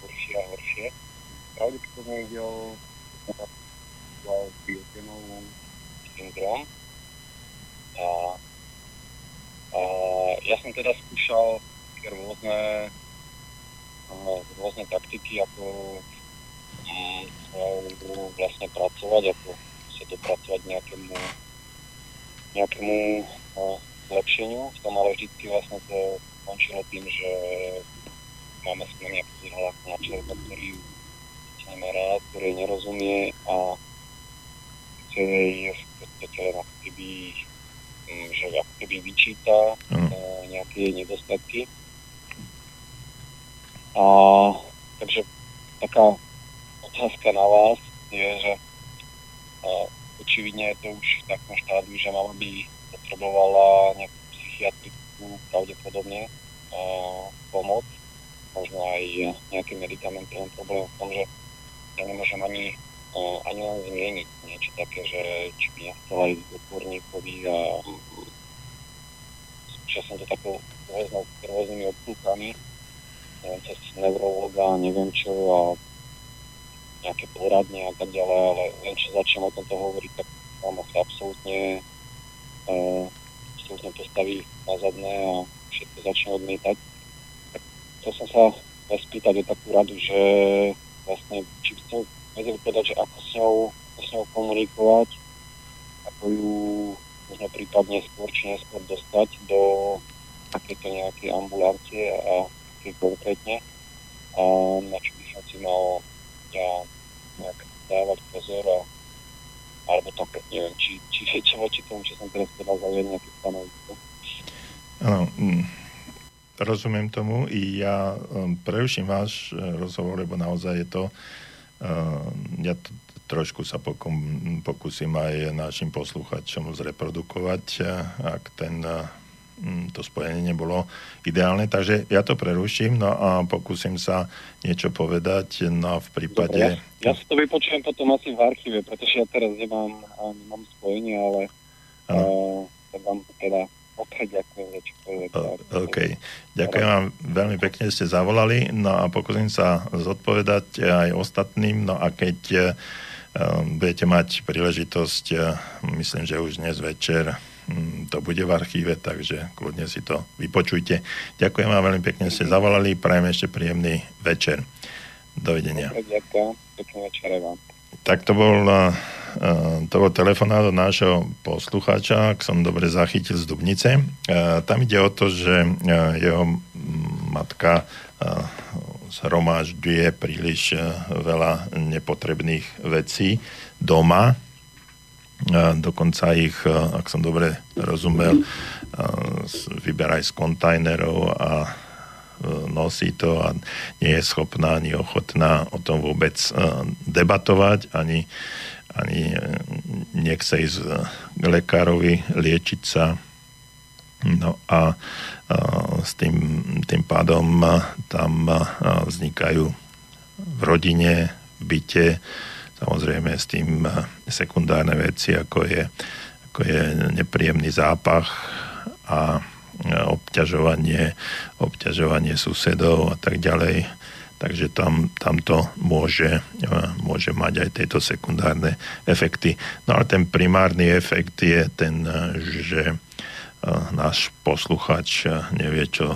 horšie a horšie. Pravdepodobne ide o biogenovú syndrom. A, a ja som teda skúšal rôzne, rôzne taktiky, ako um, vlastne pracovať, ako sa dopracovať nejakému, nejakému uh, zlepšeniu. V tom ale vždy vlastne to končilo tým, že máme s nami nejakú zhľadku na človeka, ktorý nemá ktorý nerozumie a jej v podstate len ako keby, mm, že ako keby vyčíta mm. nejaké nedostatky. A takže taká otázka na vás je, že a, očividne je to už v takom štádiu, že mama by potrebovala nejakú psychiatrickú pravdepodobne a, pomoc, možno aj nejaký medicamentový problém v tom, že ja nemôžem ani, uh, ani len zmieniť niečo také, že či by nechcela ísť do odborníkovi a skúšal som to takou rôznou, rôznymi odpúkami, neviem, cez neurologa, neviem čo a nejaké poradne a tak ďalej, ale len čo začnem o tomto hovoriť, tak mám sa absolútne, uh, absolútne postaví na zadné a všetko začne odmietať. Tak to som sa spýtať o takú radu, že vlastne, či by ste vedeli povedať, že ako s ňou, ako s ňou komunikovať, ako ju možno prípadne skôr či neskôr dostať do takéto nejakej ambulancie a také konkrétne a na čo by som si mal ja nejak dávať pozor a alebo tak, neviem, či, či viete voči tomu, čo som teraz povedal, zaujať nejaké stanovisko. Áno, mm, rozumiem tomu i ja um, preruším váš e, rozhovor, lebo naozaj je to, uh, ja to, trošku sa pokum, pokúsim aj našim posluchačom zreprodukovať, e, ak ten, to spojenie nebolo ideálne. Takže ja to preruším no a pokúsim sa niečo povedať. No v prípade... Dobre, ja, ja si to vypočujem potom asi v archíve, pretože ja teraz nemám, nemám spojenie, ale uh, tak vám teda ďakujem za čokoľvek. OK. Ďakujem vám veľmi pekne, ste zavolali. No a pokúsim sa zodpovedať aj ostatným. No a keď um, budete mať príležitosť, uh, myslím, že už dnes večer um, to bude v archíve, takže kľudne si to vypočujte. Ďakujem vám veľmi pekne, ste zavolali. Prajem ešte príjemný večer. Dovidenia. Ďakujem. Pekný večer vám. Tak to bol, uh, to bol telefonát od nášho poslucháča, ak som dobre zachytil z Dubnice. Uh, tam ide o to, že uh, jeho matka zhromažďuje príliš veľa nepotrebných vecí doma. Dokonca ich, ak som dobre rozumel, vyberaj z kontajnerov a nosí to a nie je schopná ani ochotná o tom vôbec debatovať, ani, ani nechce ísť k lekárovi liečiť sa. No a s tým, tým pádom tam vznikajú v rodine, v byte, samozrejme s tým sekundárne veci, ako je, ako je nepríjemný zápach a obťažovanie, obťažovanie susedov a tak ďalej. Takže tam, tam to môže, môže mať aj tieto sekundárne efekty. No ale ten primárny efekt je ten, že náš posluchač nevie, čo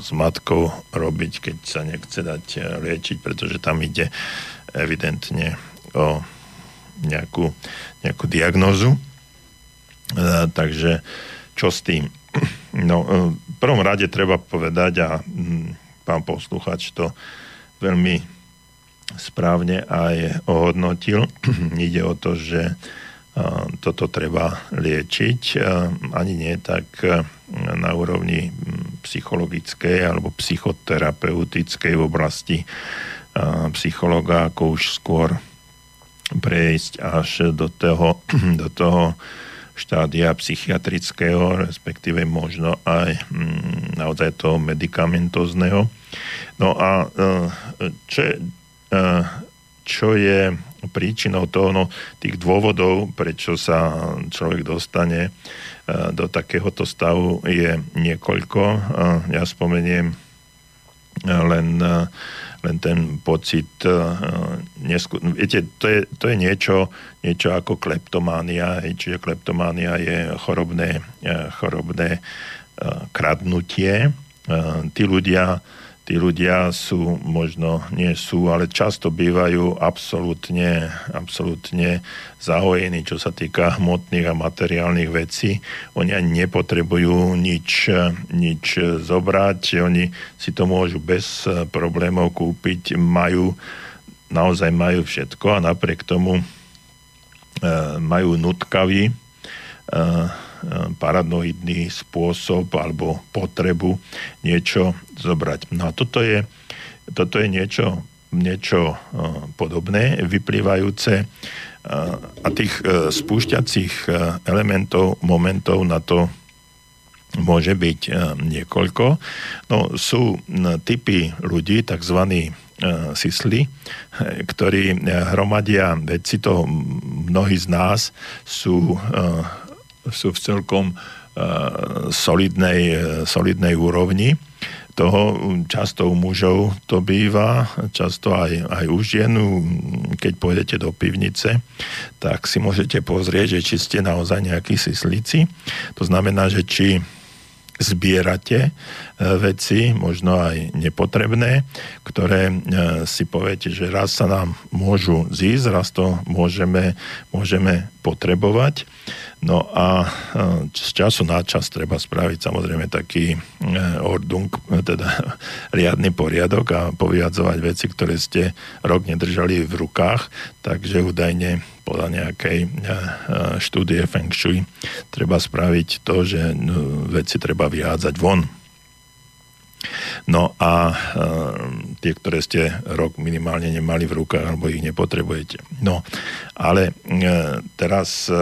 s matkou robiť, keď sa nechce dať liečiť, pretože tam ide evidentne o nejakú, nejakú diagnózu. Takže čo s tým? No, v prvom rade treba povedať, a mm, pán posluchač to veľmi správne aj ohodnotil, ide o to, že toto treba liečiť, ani nie tak na úrovni psychologickej alebo psychoterapeutickej v oblasti psychologa, ako už skôr prejsť až do toho, do toho štádia psychiatrického, respektíve možno aj mm, naozaj toho medicamentózneho. No a e, čo, e, čo je príčinou toho, no, tých dôvodov, prečo sa človek dostane e, do takéhoto stavu je niekoľko. Ja spomeniem len len ten pocit, uh, nesku... viete, to je, to je niečo, niečo ako kleptománia, čiže kleptománia je chorobné, uh, chorobné uh, kradnutie. Tí ľudia tí ľudia sú, možno nie sú, ale často bývajú absolútne, absolútne zahojení, čo sa týka hmotných a materiálnych vecí. Oni ani nepotrebujú nič, nič zobrať, oni si to môžu bez problémov kúpiť, majú, naozaj majú všetko a napriek tomu e, majú nutkavý e, paranoidný spôsob alebo potrebu niečo zobrať. No a toto je, toto je niečo, niečo podobné, vyplývajúce a tých e, spúšťacích e, elementov, momentov na to môže byť e, niekoľko. No, sú typy ľudí, tzv. sisly, ktorí hromadia veci, to mnohí z nás sú sú v celkom e, solidnej, e, solidnej úrovni. Toho často u mužov to býva, často aj, aj u žien, keď pôjdete do pivnice, tak si môžete pozrieť, že či ste naozaj nejakí sislíci. To znamená, že či zbierate e, veci, možno aj nepotrebné, ktoré si poviete, že raz sa nám môžu zísť, raz to môžeme, môžeme potrebovať. No a z času na čas treba spraviť samozrejme taký e, ordung, teda riadny poriadok a poviadzovať veci, ktoré ste rok nedržali v rukách, takže údajne podľa nejakej e, e, štúdie Feng Shui treba spraviť to, že veci treba vyhádzať von No a e, tie, ktoré ste rok minimálne nemali v rukách, alebo ich nepotrebujete. No, ale e, teraz e,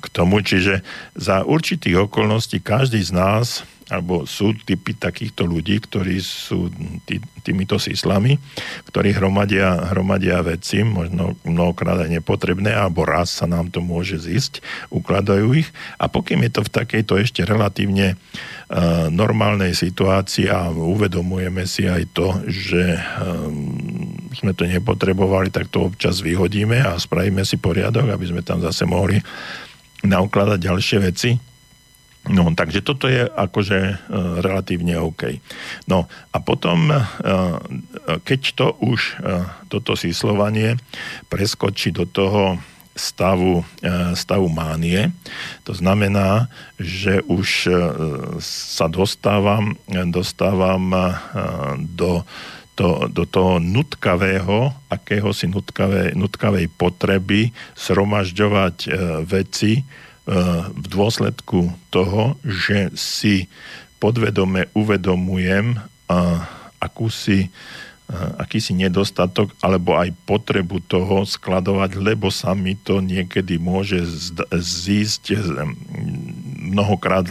k tomu, čiže za určitých okolností každý z nás alebo sú typy takýchto ľudí, ktorí sú tý, týmito síslami, ktorí hromadia, hromadia veci, možno mnohokrát aj nepotrebné, alebo raz sa nám to môže zísť, ukladajú ich. A pokým je to v takejto ešte relatívne uh, normálnej situácii a uvedomujeme si aj to, že um, sme to nepotrebovali, tak to občas vyhodíme a spravíme si poriadok, aby sme tam zase mohli naukladať ďalšie veci, No, takže toto je akože e, relatívne OK. No a potom, e, keď to už, e, toto síslovanie preskočí do toho stavu, e, stavu mánie. To znamená, že už sa dostávam, dostávam do, to, do toho nutkavého, akéhosi nutkavé, nutkavej potreby sromažďovať veci v dôsledku toho, že si podvedome uvedomujem akúsi akýsi nedostatok alebo aj potrebu toho skladovať, lebo sa mi to niekedy môže zísť mnohokrát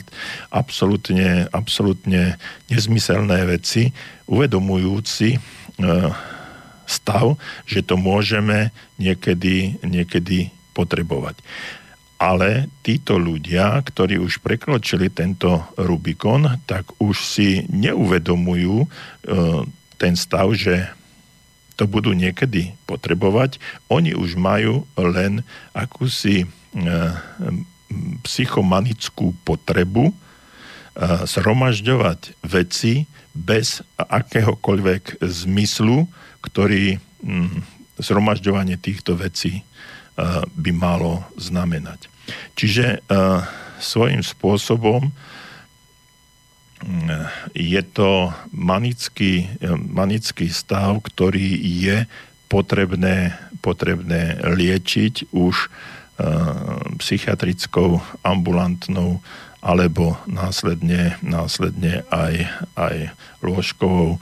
absolútne, absolútne nezmyselné veci, uvedomujúci stav, že to môžeme niekedy, niekedy potrebovať. Ale títo ľudia, ktorí už prekročili tento Rubikon, tak už si neuvedomujú e, ten stav, že to budú niekedy potrebovať. Oni už majú len akúsi e, psychomanickú potrebu e, zhromažďovať veci bez akéhokoľvek zmyslu, ktorý m, zhromažďovanie týchto vecí by malo znamenať. Čiže svojím spôsobom je to manický, manický stav, ktorý je potrebné, potrebné liečiť už psychiatrickou, ambulantnou alebo následne, následne aj, aj lôžkovou,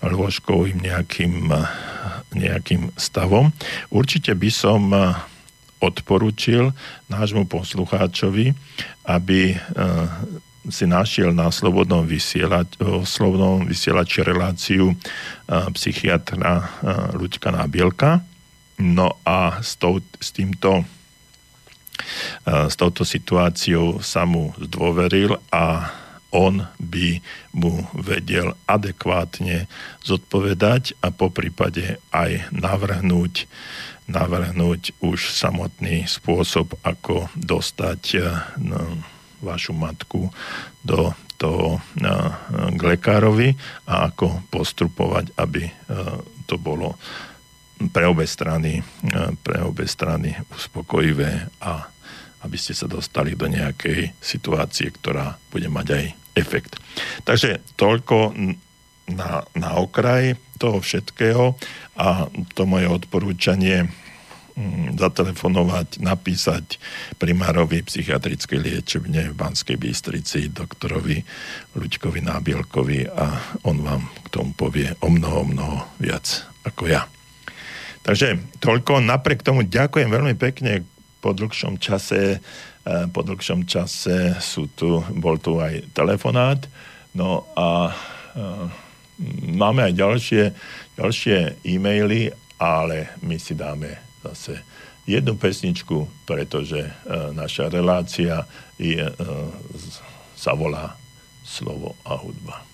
lôžkovým nejakým, nejakým stavom. Určite by som odporučil nášmu poslucháčovi, aby e, si našiel na slobodnom, vysielať, slobodnom vysielači reláciu e, psychiatra e, Luďka Nábielka. No a s, tou, s týmto s touto situáciou sa mu zdôveril a on by mu vedel adekvátne zodpovedať a po prípade aj navrhnúť navrhnúť už samotný spôsob, ako dostať eh, vašu matku do toho eh, k lekárovi a ako postupovať, aby eh, to bolo pre obe strany, pre obe strany uspokojivé a aby ste sa dostali do nejakej situácie, ktorá bude mať aj efekt. Takže toľko na, na okraj toho všetkého a to moje odporúčanie mm, zatelefonovať, napísať primárovi psychiatrickej liečebne v Banskej Bystrici, doktorovi Luďkovi Nábielkovi a on vám k tomu povie o mnoho, mnoho viac ako ja. Takže toľko. Napriek tomu ďakujem veľmi pekne po dlhšom čase eh, po dlhšom čase sú tu, bol tu aj telefonát. No a eh, máme aj ďalšie, ďalšie e-maily, ale my si dáme zase jednu pesničku, pretože e, naša relácia je, e, sa volá Slovo a hudba.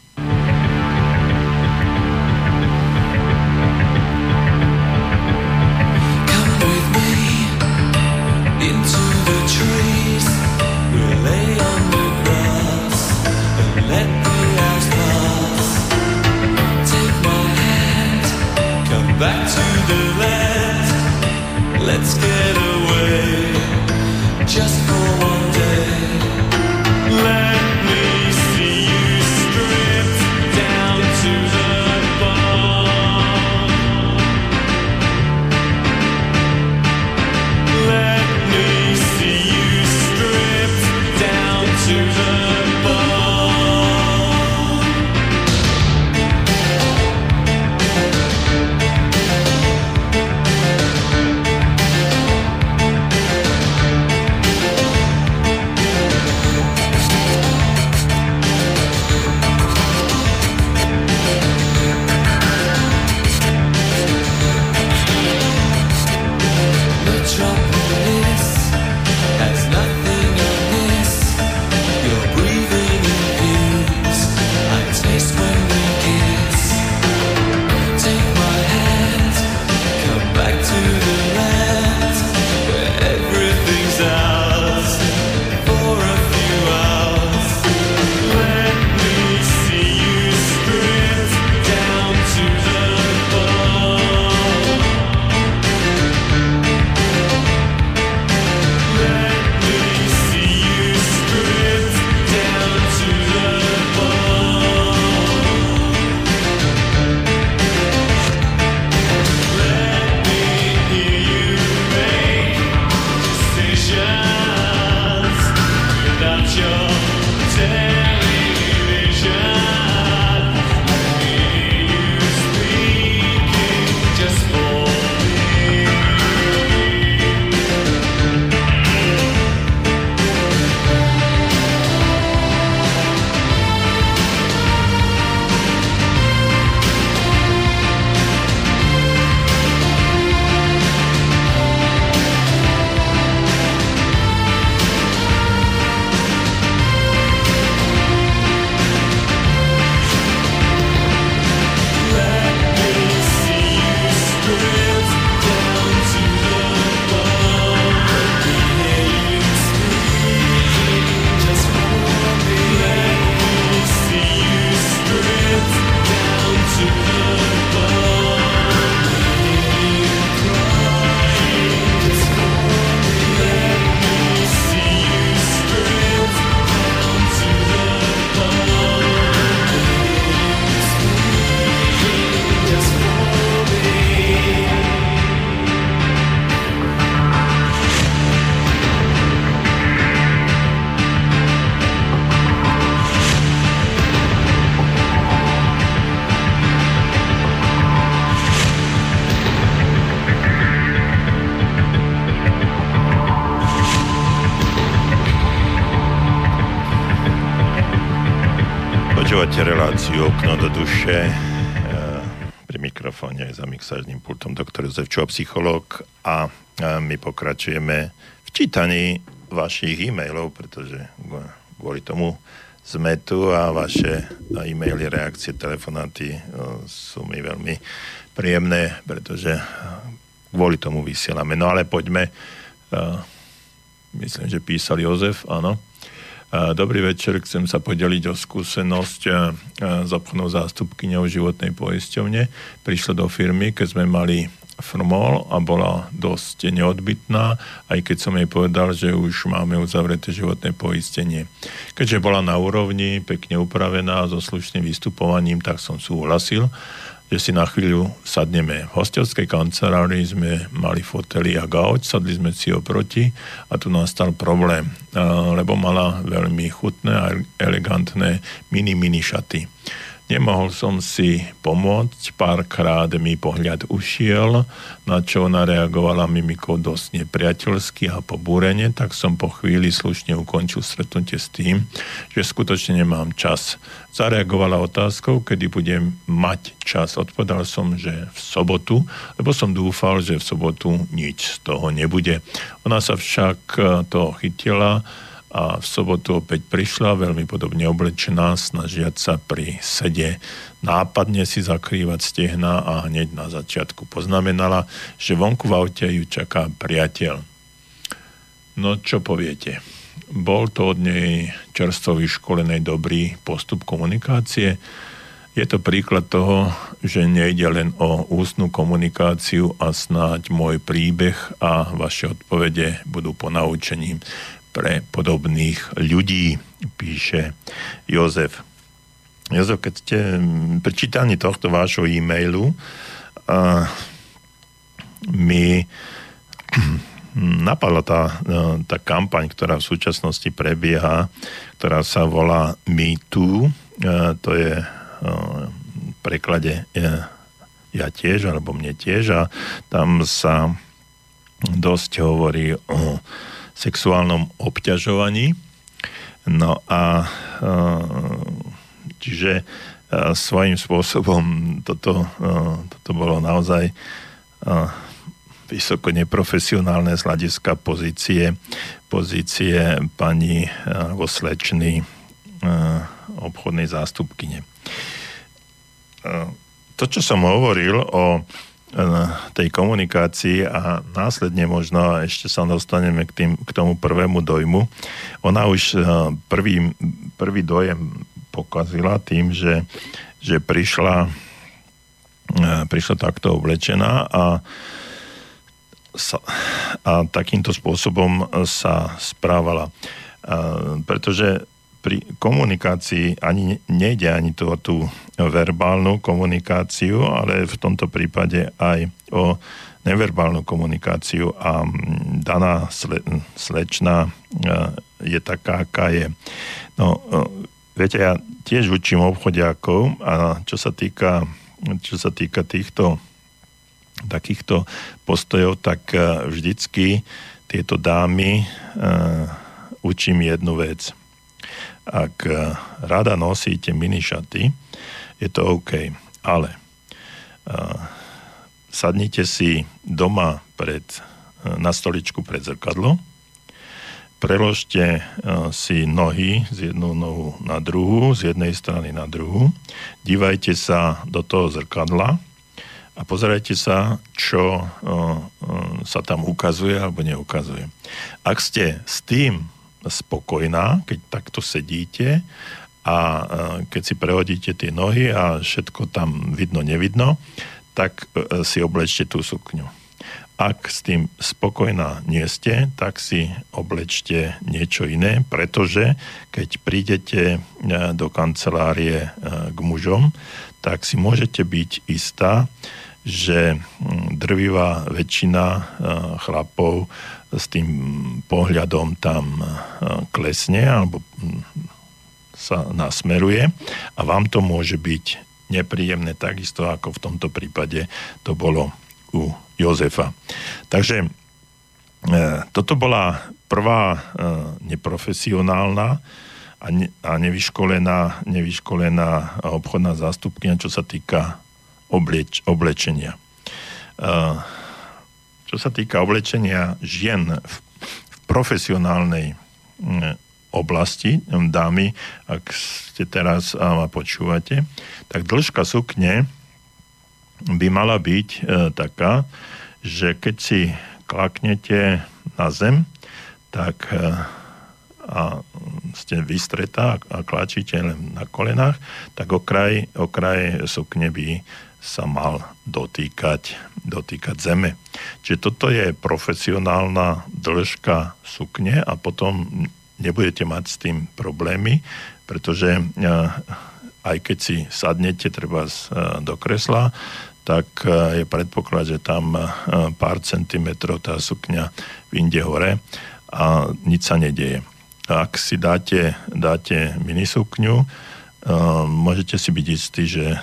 Čo, psychológ a my pokračujeme v čítaní vašich e-mailov, pretože kvôli tomu sme tu a vaše e-maily, reakcie, telefonáty e, sú mi veľmi príjemné, pretože kvôli tomu vysielame. No ale poďme, myslím, že písal Jozef, áno, Dobrý večer, chcem sa podeliť o skúsenosť s obchodnou zástupkyňou životnej poisťovne. Prišla do firmy, keď sme mali frmol a bola dosť neodbitná, aj keď som jej povedal, že už máme uzavreté životné poistenie. Keďže bola na úrovni, pekne upravená, so slušným vystupovaním, tak som súhlasil že si na chvíľu sadneme. V hostovskej kancelárii sme mali fotely a gauč, sadli sme si oproti a tu nastal problém, lebo mala veľmi chutné a elegantné mini-mini šaty. Nemohol som si pomôcť, párkrát mi pohľad ušiel, na čo ona reagovala mimikou dosť nepriateľsky a pobúrene, tak som po chvíli slušne ukončil stretnutie s tým, že skutočne nemám čas. Zareagovala otázkou, kedy budem mať čas. Odpovedal som, že v sobotu, lebo som dúfal, že v sobotu nič z toho nebude. Ona sa však to chytila, a v sobotu opäť prišla, veľmi podobne oblečená, snažiať sa pri sede nápadne si zakrývať stehna a hneď na začiatku poznamenala, že vonku v aute ju čaká priateľ. No čo poviete? Bol to od nej čerstvo vyškolenej dobrý postup komunikácie? Je to príklad toho, že nejde len o ústnu komunikáciu a snáď môj príbeh a vaše odpovede budú ponaučením pre podobných ľudí, píše Jozef. Jozef, keď ste pri čítaní tohto vášho e-mailu uh, mi napadla tá, uh, tá kampaň, ktorá v súčasnosti prebieha, ktorá sa volá Me Too. Uh, to je uh, v preklade uh, ja tiež, alebo mne tiež a tam sa dosť hovorí o sexuálnom obťažovaní. No a e, čiže e, svojím spôsobom toto, e, toto bolo naozaj vysoko neprofesionálne z hľadiska pozície, pozície pani vo slečny obchodnej zástupkyne. To, čo som hovoril o tej komunikácii a následne možno ešte sa dostaneme k, tým, k tomu prvému dojmu. Ona už eh, prvý, prvý dojem pokazila tým, že, že prišla, eh, prišla takto oblečená a, a takýmto spôsobom sa správala. A, pretože pri komunikácii ani nejde ani o tú verbálnu komunikáciu, ale v tomto prípade aj o neverbálnu komunikáciu a daná sle, slečna e, je taká, aká je. No, e, viete, ja tiež učím obchodiakov a čo sa týka, čo sa týka týchto takýchto postojov, tak e, vždycky tieto dámy učím jednu vec – ak eh, rada nosíte minišaty, je to OK, ale uh, sadnite si doma pred, uh, na stoličku pred zrkadlo, preložte si nohy z jednu nohu na druhú, z jednej strany na druhú, dívajte sa do toho zrkadla a pozerajte sa, čo sa tam ukazuje alebo neukazuje. Ak ste s tým spokojná, keď takto sedíte a keď si prehodíte tie nohy a všetko tam vidno, nevidno, tak e, si oblečte tú sukňu. Ak s tým spokojná nie ste, tak si oblečte niečo iné, pretože keď prídete e, do kancelárie e, k mužom, tak si môžete byť istá, že drvivá väčšina chlapov s tým pohľadom tam e, klesne alebo sa nasmeruje a vám to môže byť nepríjemné takisto ako v tomto prípade to bolo u Jozefa. Takže e, toto bola prvá e, neprofesionálna a, ne, a nevyškolená, nevyškolená obchodná zástupkynia, čo sa týka obleč, oblečenia. Uh, čo sa týka oblečenia žien v, v profesionálnej um, oblasti, dámy, ak ste teraz a počúvate, tak dĺžka sukne by mala byť e, taká, že keď si klaknete na zem, tak e, a ste vystretá a kláčite len na kolenách, tak okraj, okraj sukne by sa mal dotýkať, dotýkať zeme. Čiže toto je profesionálna dĺžka sukne a potom nebudete mať s tým problémy, pretože e, aj keď si sadnete treba e, do kresla, tak e, je predpoklad, že tam pár centimetrov tá sukňa vyjde hore a nič sa nedieje. Ak si dáte, dáte minisukňu, môžete si byť istí, že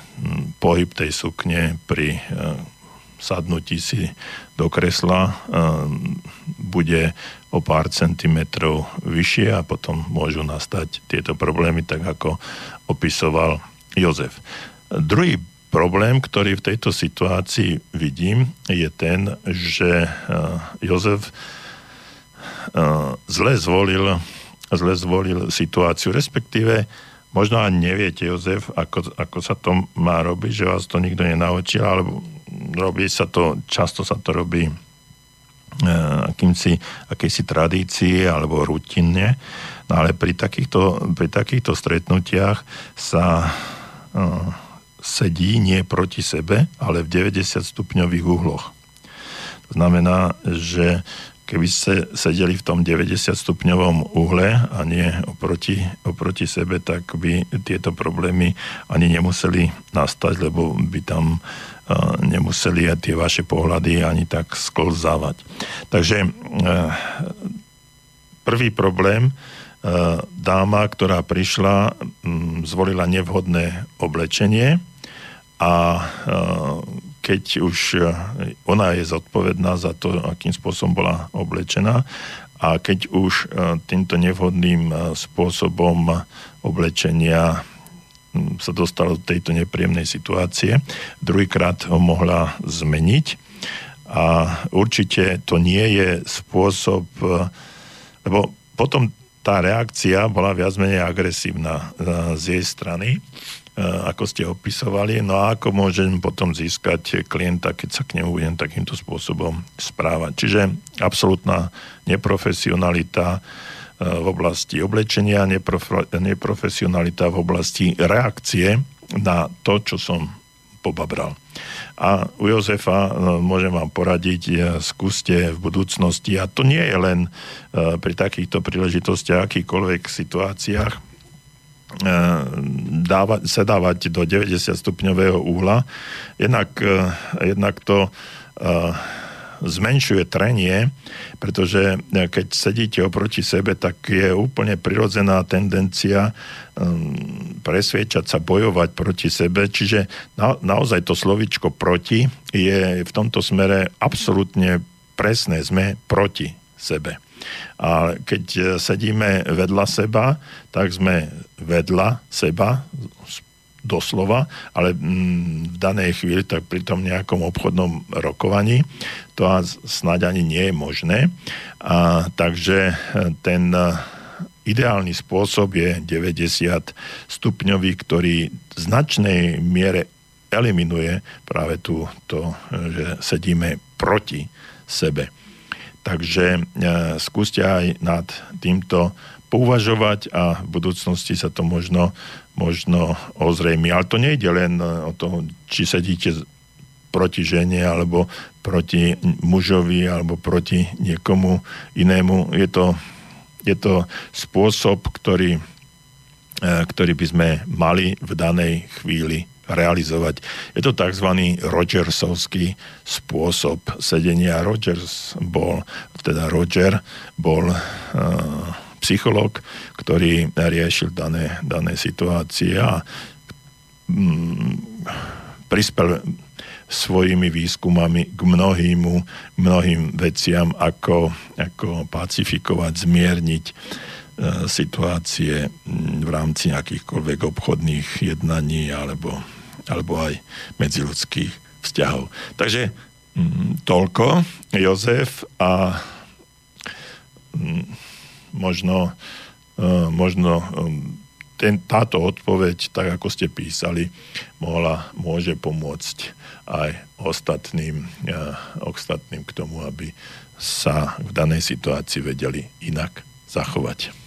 pohyb tej sukne pri sadnutí si do kresla bude o pár centimetrov vyššie a potom môžu nastať tieto problémy, tak ako opisoval Jozef. Druhý problém, ktorý v tejto situácii vidím, je ten, že Jozef zle zvolil, zle zvolil situáciu, respektíve možno ani neviete, Jozef, ako, ako sa to má robiť, že vás to nikto nenaučil, alebo robí sa to, často sa to robí E, akýmsi, akejsi tradícii alebo rutinne. No ale pri takýchto, pri takýchto stretnutiach sa uh, sedí nie proti sebe, ale v 90 stupňových uhloch. To znamená, že keby ste sedeli v tom 90 stupňovom uhle a nie oproti, oproti sebe, tak by tieto problémy ani nemuseli nastať, lebo by tam nemuseli tie vaše pohľady ani tak sklzávať. Takže e, prvý problém, e, dáma, ktorá prišla, zvolila nevhodné oblečenie a e, keď už ona je zodpovedná za to, akým spôsobom bola oblečená a keď už týmto nevhodným spôsobom oblečenia sa dostala do tejto nepríjemnej situácie. Druhýkrát ho mohla zmeniť a určite to nie je spôsob, lebo potom tá reakcia bola viac menej agresívna e, z jej strany, e, ako ste opisovali. No a ako môžem potom získať klienta, keď sa k nemu budem takýmto spôsobom správať. Čiže absolútna neprofesionalita, v oblasti oblečenia, neprofesionalita v oblasti reakcie na to, čo som pobabral. A u Jozefa no, môžem vám poradiť, e, skúste v budúcnosti, a to nie je len e, pri takýchto príležitostiach, akýchkoľvek situáciách, e, dávať, sedávať do 90 stupňového úhla. Jednak, jednak to zmenšuje trenie, pretože e, keď sedíte oproti sebe, tak je úplne prirodzená tendencia presviečať sa, bojovať proti sebe, čiže na, naozaj to slovičko proti je v tomto smere absolútne presné, sme proti sebe. A keď e, sedíme vedľa seba, tak sme vedľa seba, doslova, ale mm, v danej chvíli, tak pri tom nejakom obchodnom rokovaní, to snáď ani nie je možné. A, takže e, ten e, ideálny spôsob je 90 stupňový, ktorý v značnej miere eliminuje práve tu to, že sedíme proti sebe. Takže e, skúste aj nad týmto pouvažovať a v budúcnosti sa to možno, možno ozrejmi. Ale to nejde len o to, či sedíte proti žene alebo proti mužovi alebo proti niekomu inému. Je to, je to spôsob, ktorý, e, ktorý by sme mali v danej chvíli realizovať. Je to tzv. Rogersovský spôsob sedenia. Rogers bol, teda Roger bol uh, psychológ, ktorý riešil dané, dané situácie a mm, prispel svojimi výskumami k mnohým, mnohým veciam, ako, ako pacifikovať, zmierniť situácie v rámci nejakýchkoľvek obchodných jednaní alebo, alebo aj medziludských vzťahov. Takže toľko, Jozef, a možno, možno ten, táto odpoveď, tak ako ste písali, mohla, môže pomôcť aj ostatným, uh, ostatným k tomu, aby sa v danej situácii vedeli inak zachovať.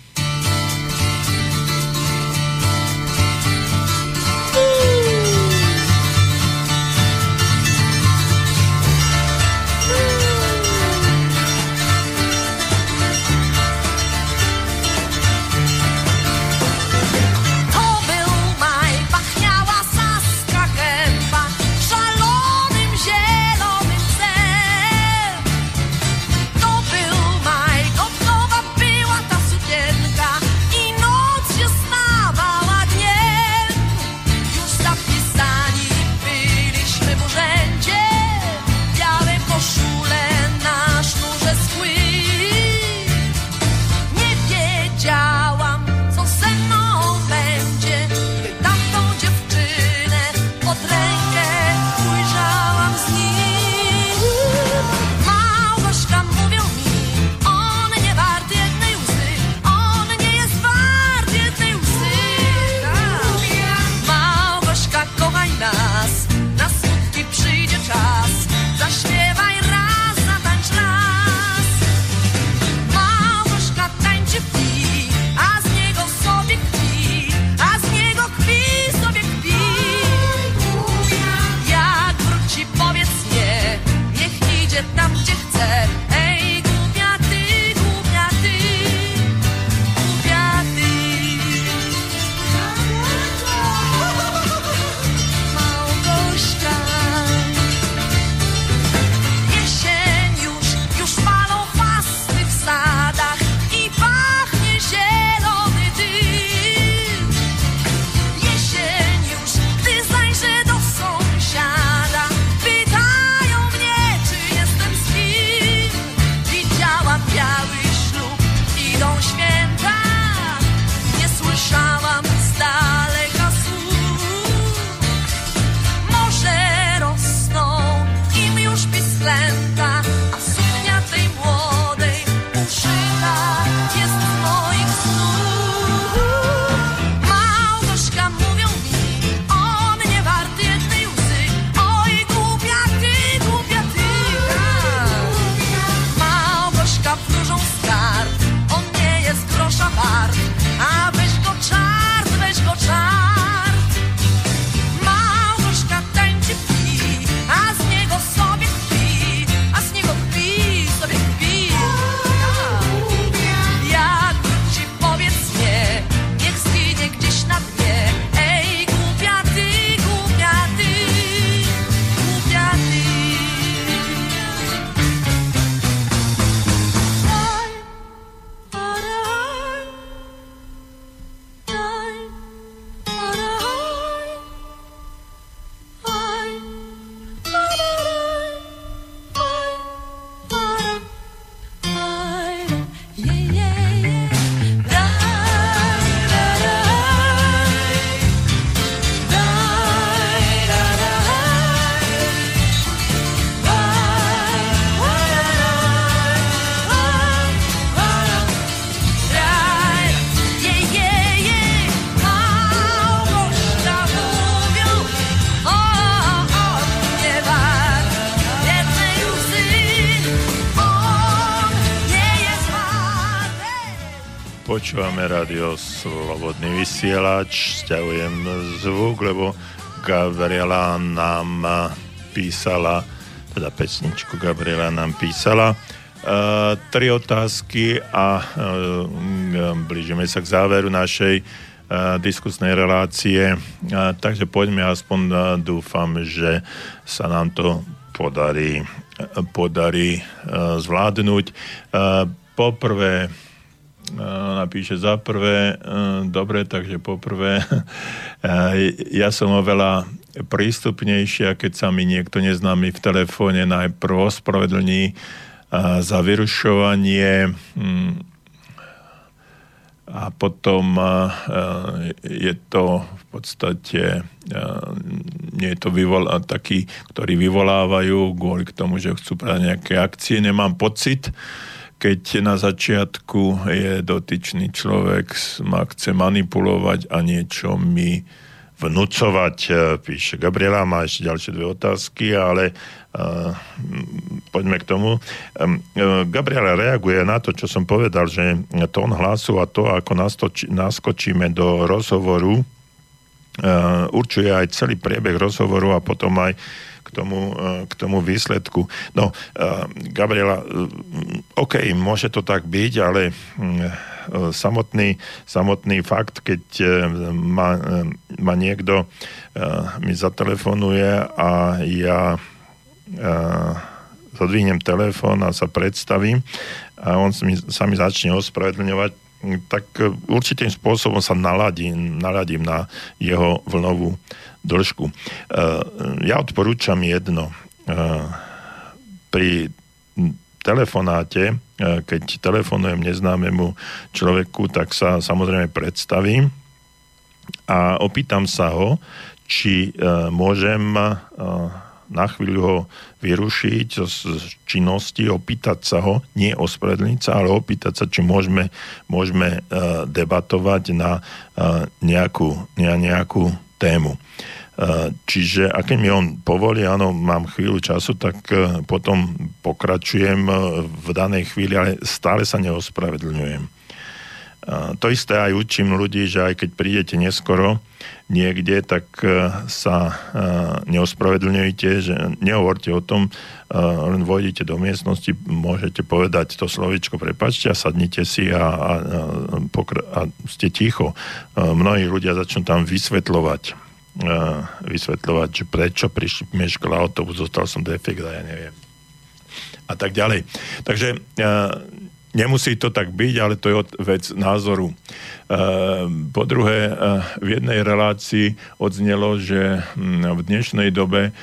Počúvame rádio Slobodný vysielač, stiahujem zvuk, lebo Gabriela nám písala, teda pesničku Gabriela nám písala, uh, tri otázky a uh, blížime sa k záveru našej uh, diskusnej relácie. Uh, takže poďme aspoň, uh, dúfam, že sa nám to podarí, podarí uh, zvládnuť. Uh, poprvé, napíše za prvé, dobre, takže poprvé, ja som oveľa prístupnejšia, keď sa mi niekto neznámy v telefóne najprv ospravedlní za vyrušovanie hm, a potom je to v podstate nie je to vyvolá, takí, ktorí vyvolávajú kvôli k tomu, že chcú práve nejaké akcie. Nemám pocit, keď na začiatku je dotyčný človek, ma chce manipulovať a niečo mi vnúcovať. E, píše Gabriela, má ešte ďalšie dve otázky, ale uh, poďme k tomu. Um, Gabriela reaguje na to, čo som povedal, že tón hlasu a to, ako nastoči, naskočíme do rozhovoru, uh, určuje aj celý priebeh rozhovoru a potom aj k tomu, k tomu výsledku. No, Gabriela, OK, môže to tak byť, ale E, samotný, samotný fakt, keď e, ma, e, ma niekto mi zatelefonuje a ja zadvihnem telefón a sa predstavím a on sa mi začne ospravedlňovať, tak určitým spôsobom sa naladím, naladím na jeho vlnovú dĺžku. Ja odporúčam jedno. Pri telefonáte, e, keď telefonujem neznámemu človeku, tak sa samozrejme predstavím a opýtam sa ho, či e, môžem e, na chvíľu ho vyrušiť z činnosti, opýtať sa ho, nie ospravedlniť sa, ale opýtať sa, či môžeme, môžeme debatovať na nejakú, na nejakú tému. Čiže a keď mi on povolí, áno, mám chvíľu času, tak e, potom pokračujem e, v danej chvíli, ale stále sa neospravedlňujem. To isté aj učím ľudí, že aj keď prídete neskoro niekde, tak e, sa neospravedlňujte, že nehovorte o tom, len vojdete do miestnosti, môžete povedať to slovičko, prepačte a sadnite si a, a, a, a ste ticho. Mnohí ľudia začnú tam vysvetľovať vysvetľovať, že prečo prišli meškal autobus, zostal som defekt a ja neviem. A tak ďalej. Takže nemusí to tak byť, ale to je vec názoru. Po druhé, v jednej relácii odznelo, že hm, v dnešnej dobe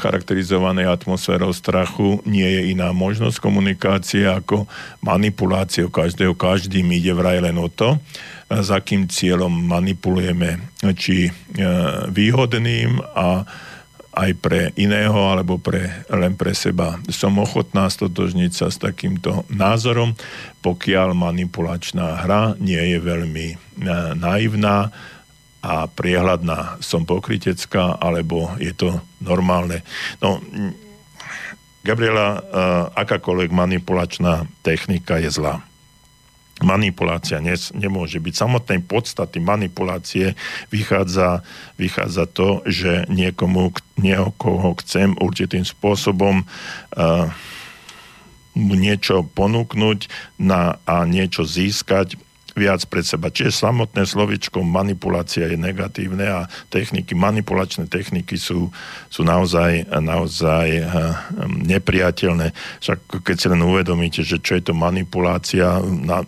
charakterizovanej atmosférou strachu nie je iná možnosť komunikácie ako manipulácia každého. Každým ide vraj len o to, s akým cieľom manipulujeme, či e, výhodným a aj pre iného alebo pre, len pre seba. Som ochotná stotožniť sa s takýmto názorom, pokiaľ manipulačná hra nie je veľmi e, naivná a priehľadná. Som pokritecká, alebo je to normálne. No, Gabriela, e, akákoľvek manipulačná technika je zlá manipulácia ne, nemôže byť. Samotnej podstaty manipulácie vychádza, vychádza to, že niekomu, niekoho chcem určitým spôsobom uh, niečo ponúknuť na, a niečo získať viac pred seba. Čiže samotné slovičko manipulácia je negatívne a techniky, manipulačné techniky sú, sú naozaj, naozaj eh, nepriateľné. Však keď si len uvedomíte, že čo je to manipulácia na,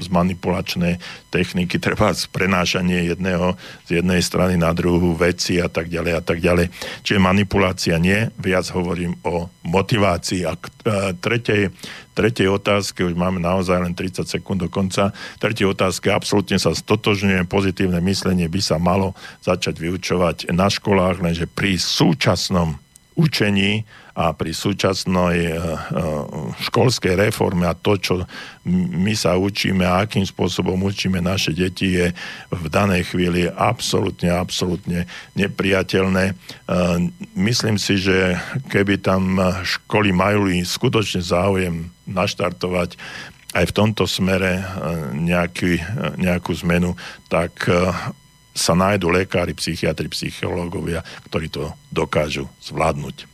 z manipulačnej techniky, treba prenášanie jedného z jednej strany na druhú veci a tak ďalej a tak ďalej. Čiže manipulácia nie, viac hovorím o motivácii. A k eh, tretej, tretej otázke, už máme naozaj len 30 sekúnd do konca, tretej otázke absolútne sa stotožňujem, pozitívne myslenie by sa malo začať vyučovať na školách, lenže pri súčasnom učení a pri súčasnej eh, eh, školskej reforme a to, čo my sa učíme a akým spôsobom učíme naše deti, je v danej chvíli absolútne, absolútne nepriateľné. Eh, myslím si, že keby tam školy majú skutočne záujem naštartovať aj v tomto smere nejaký, nejakú zmenu, tak sa nájdu lekári, psychiatri, psychológovia, ktorí to dokážu zvládnuť.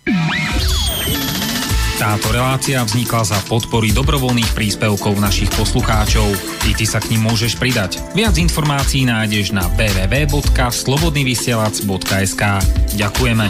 Táto relácia vznikla za podpory dobrovoľných príspevkov našich poslucháčov. I ty sa k ním môžeš pridať. Viac informácií nájdeš na www.slobodnyvysielac.sk Ďakujeme.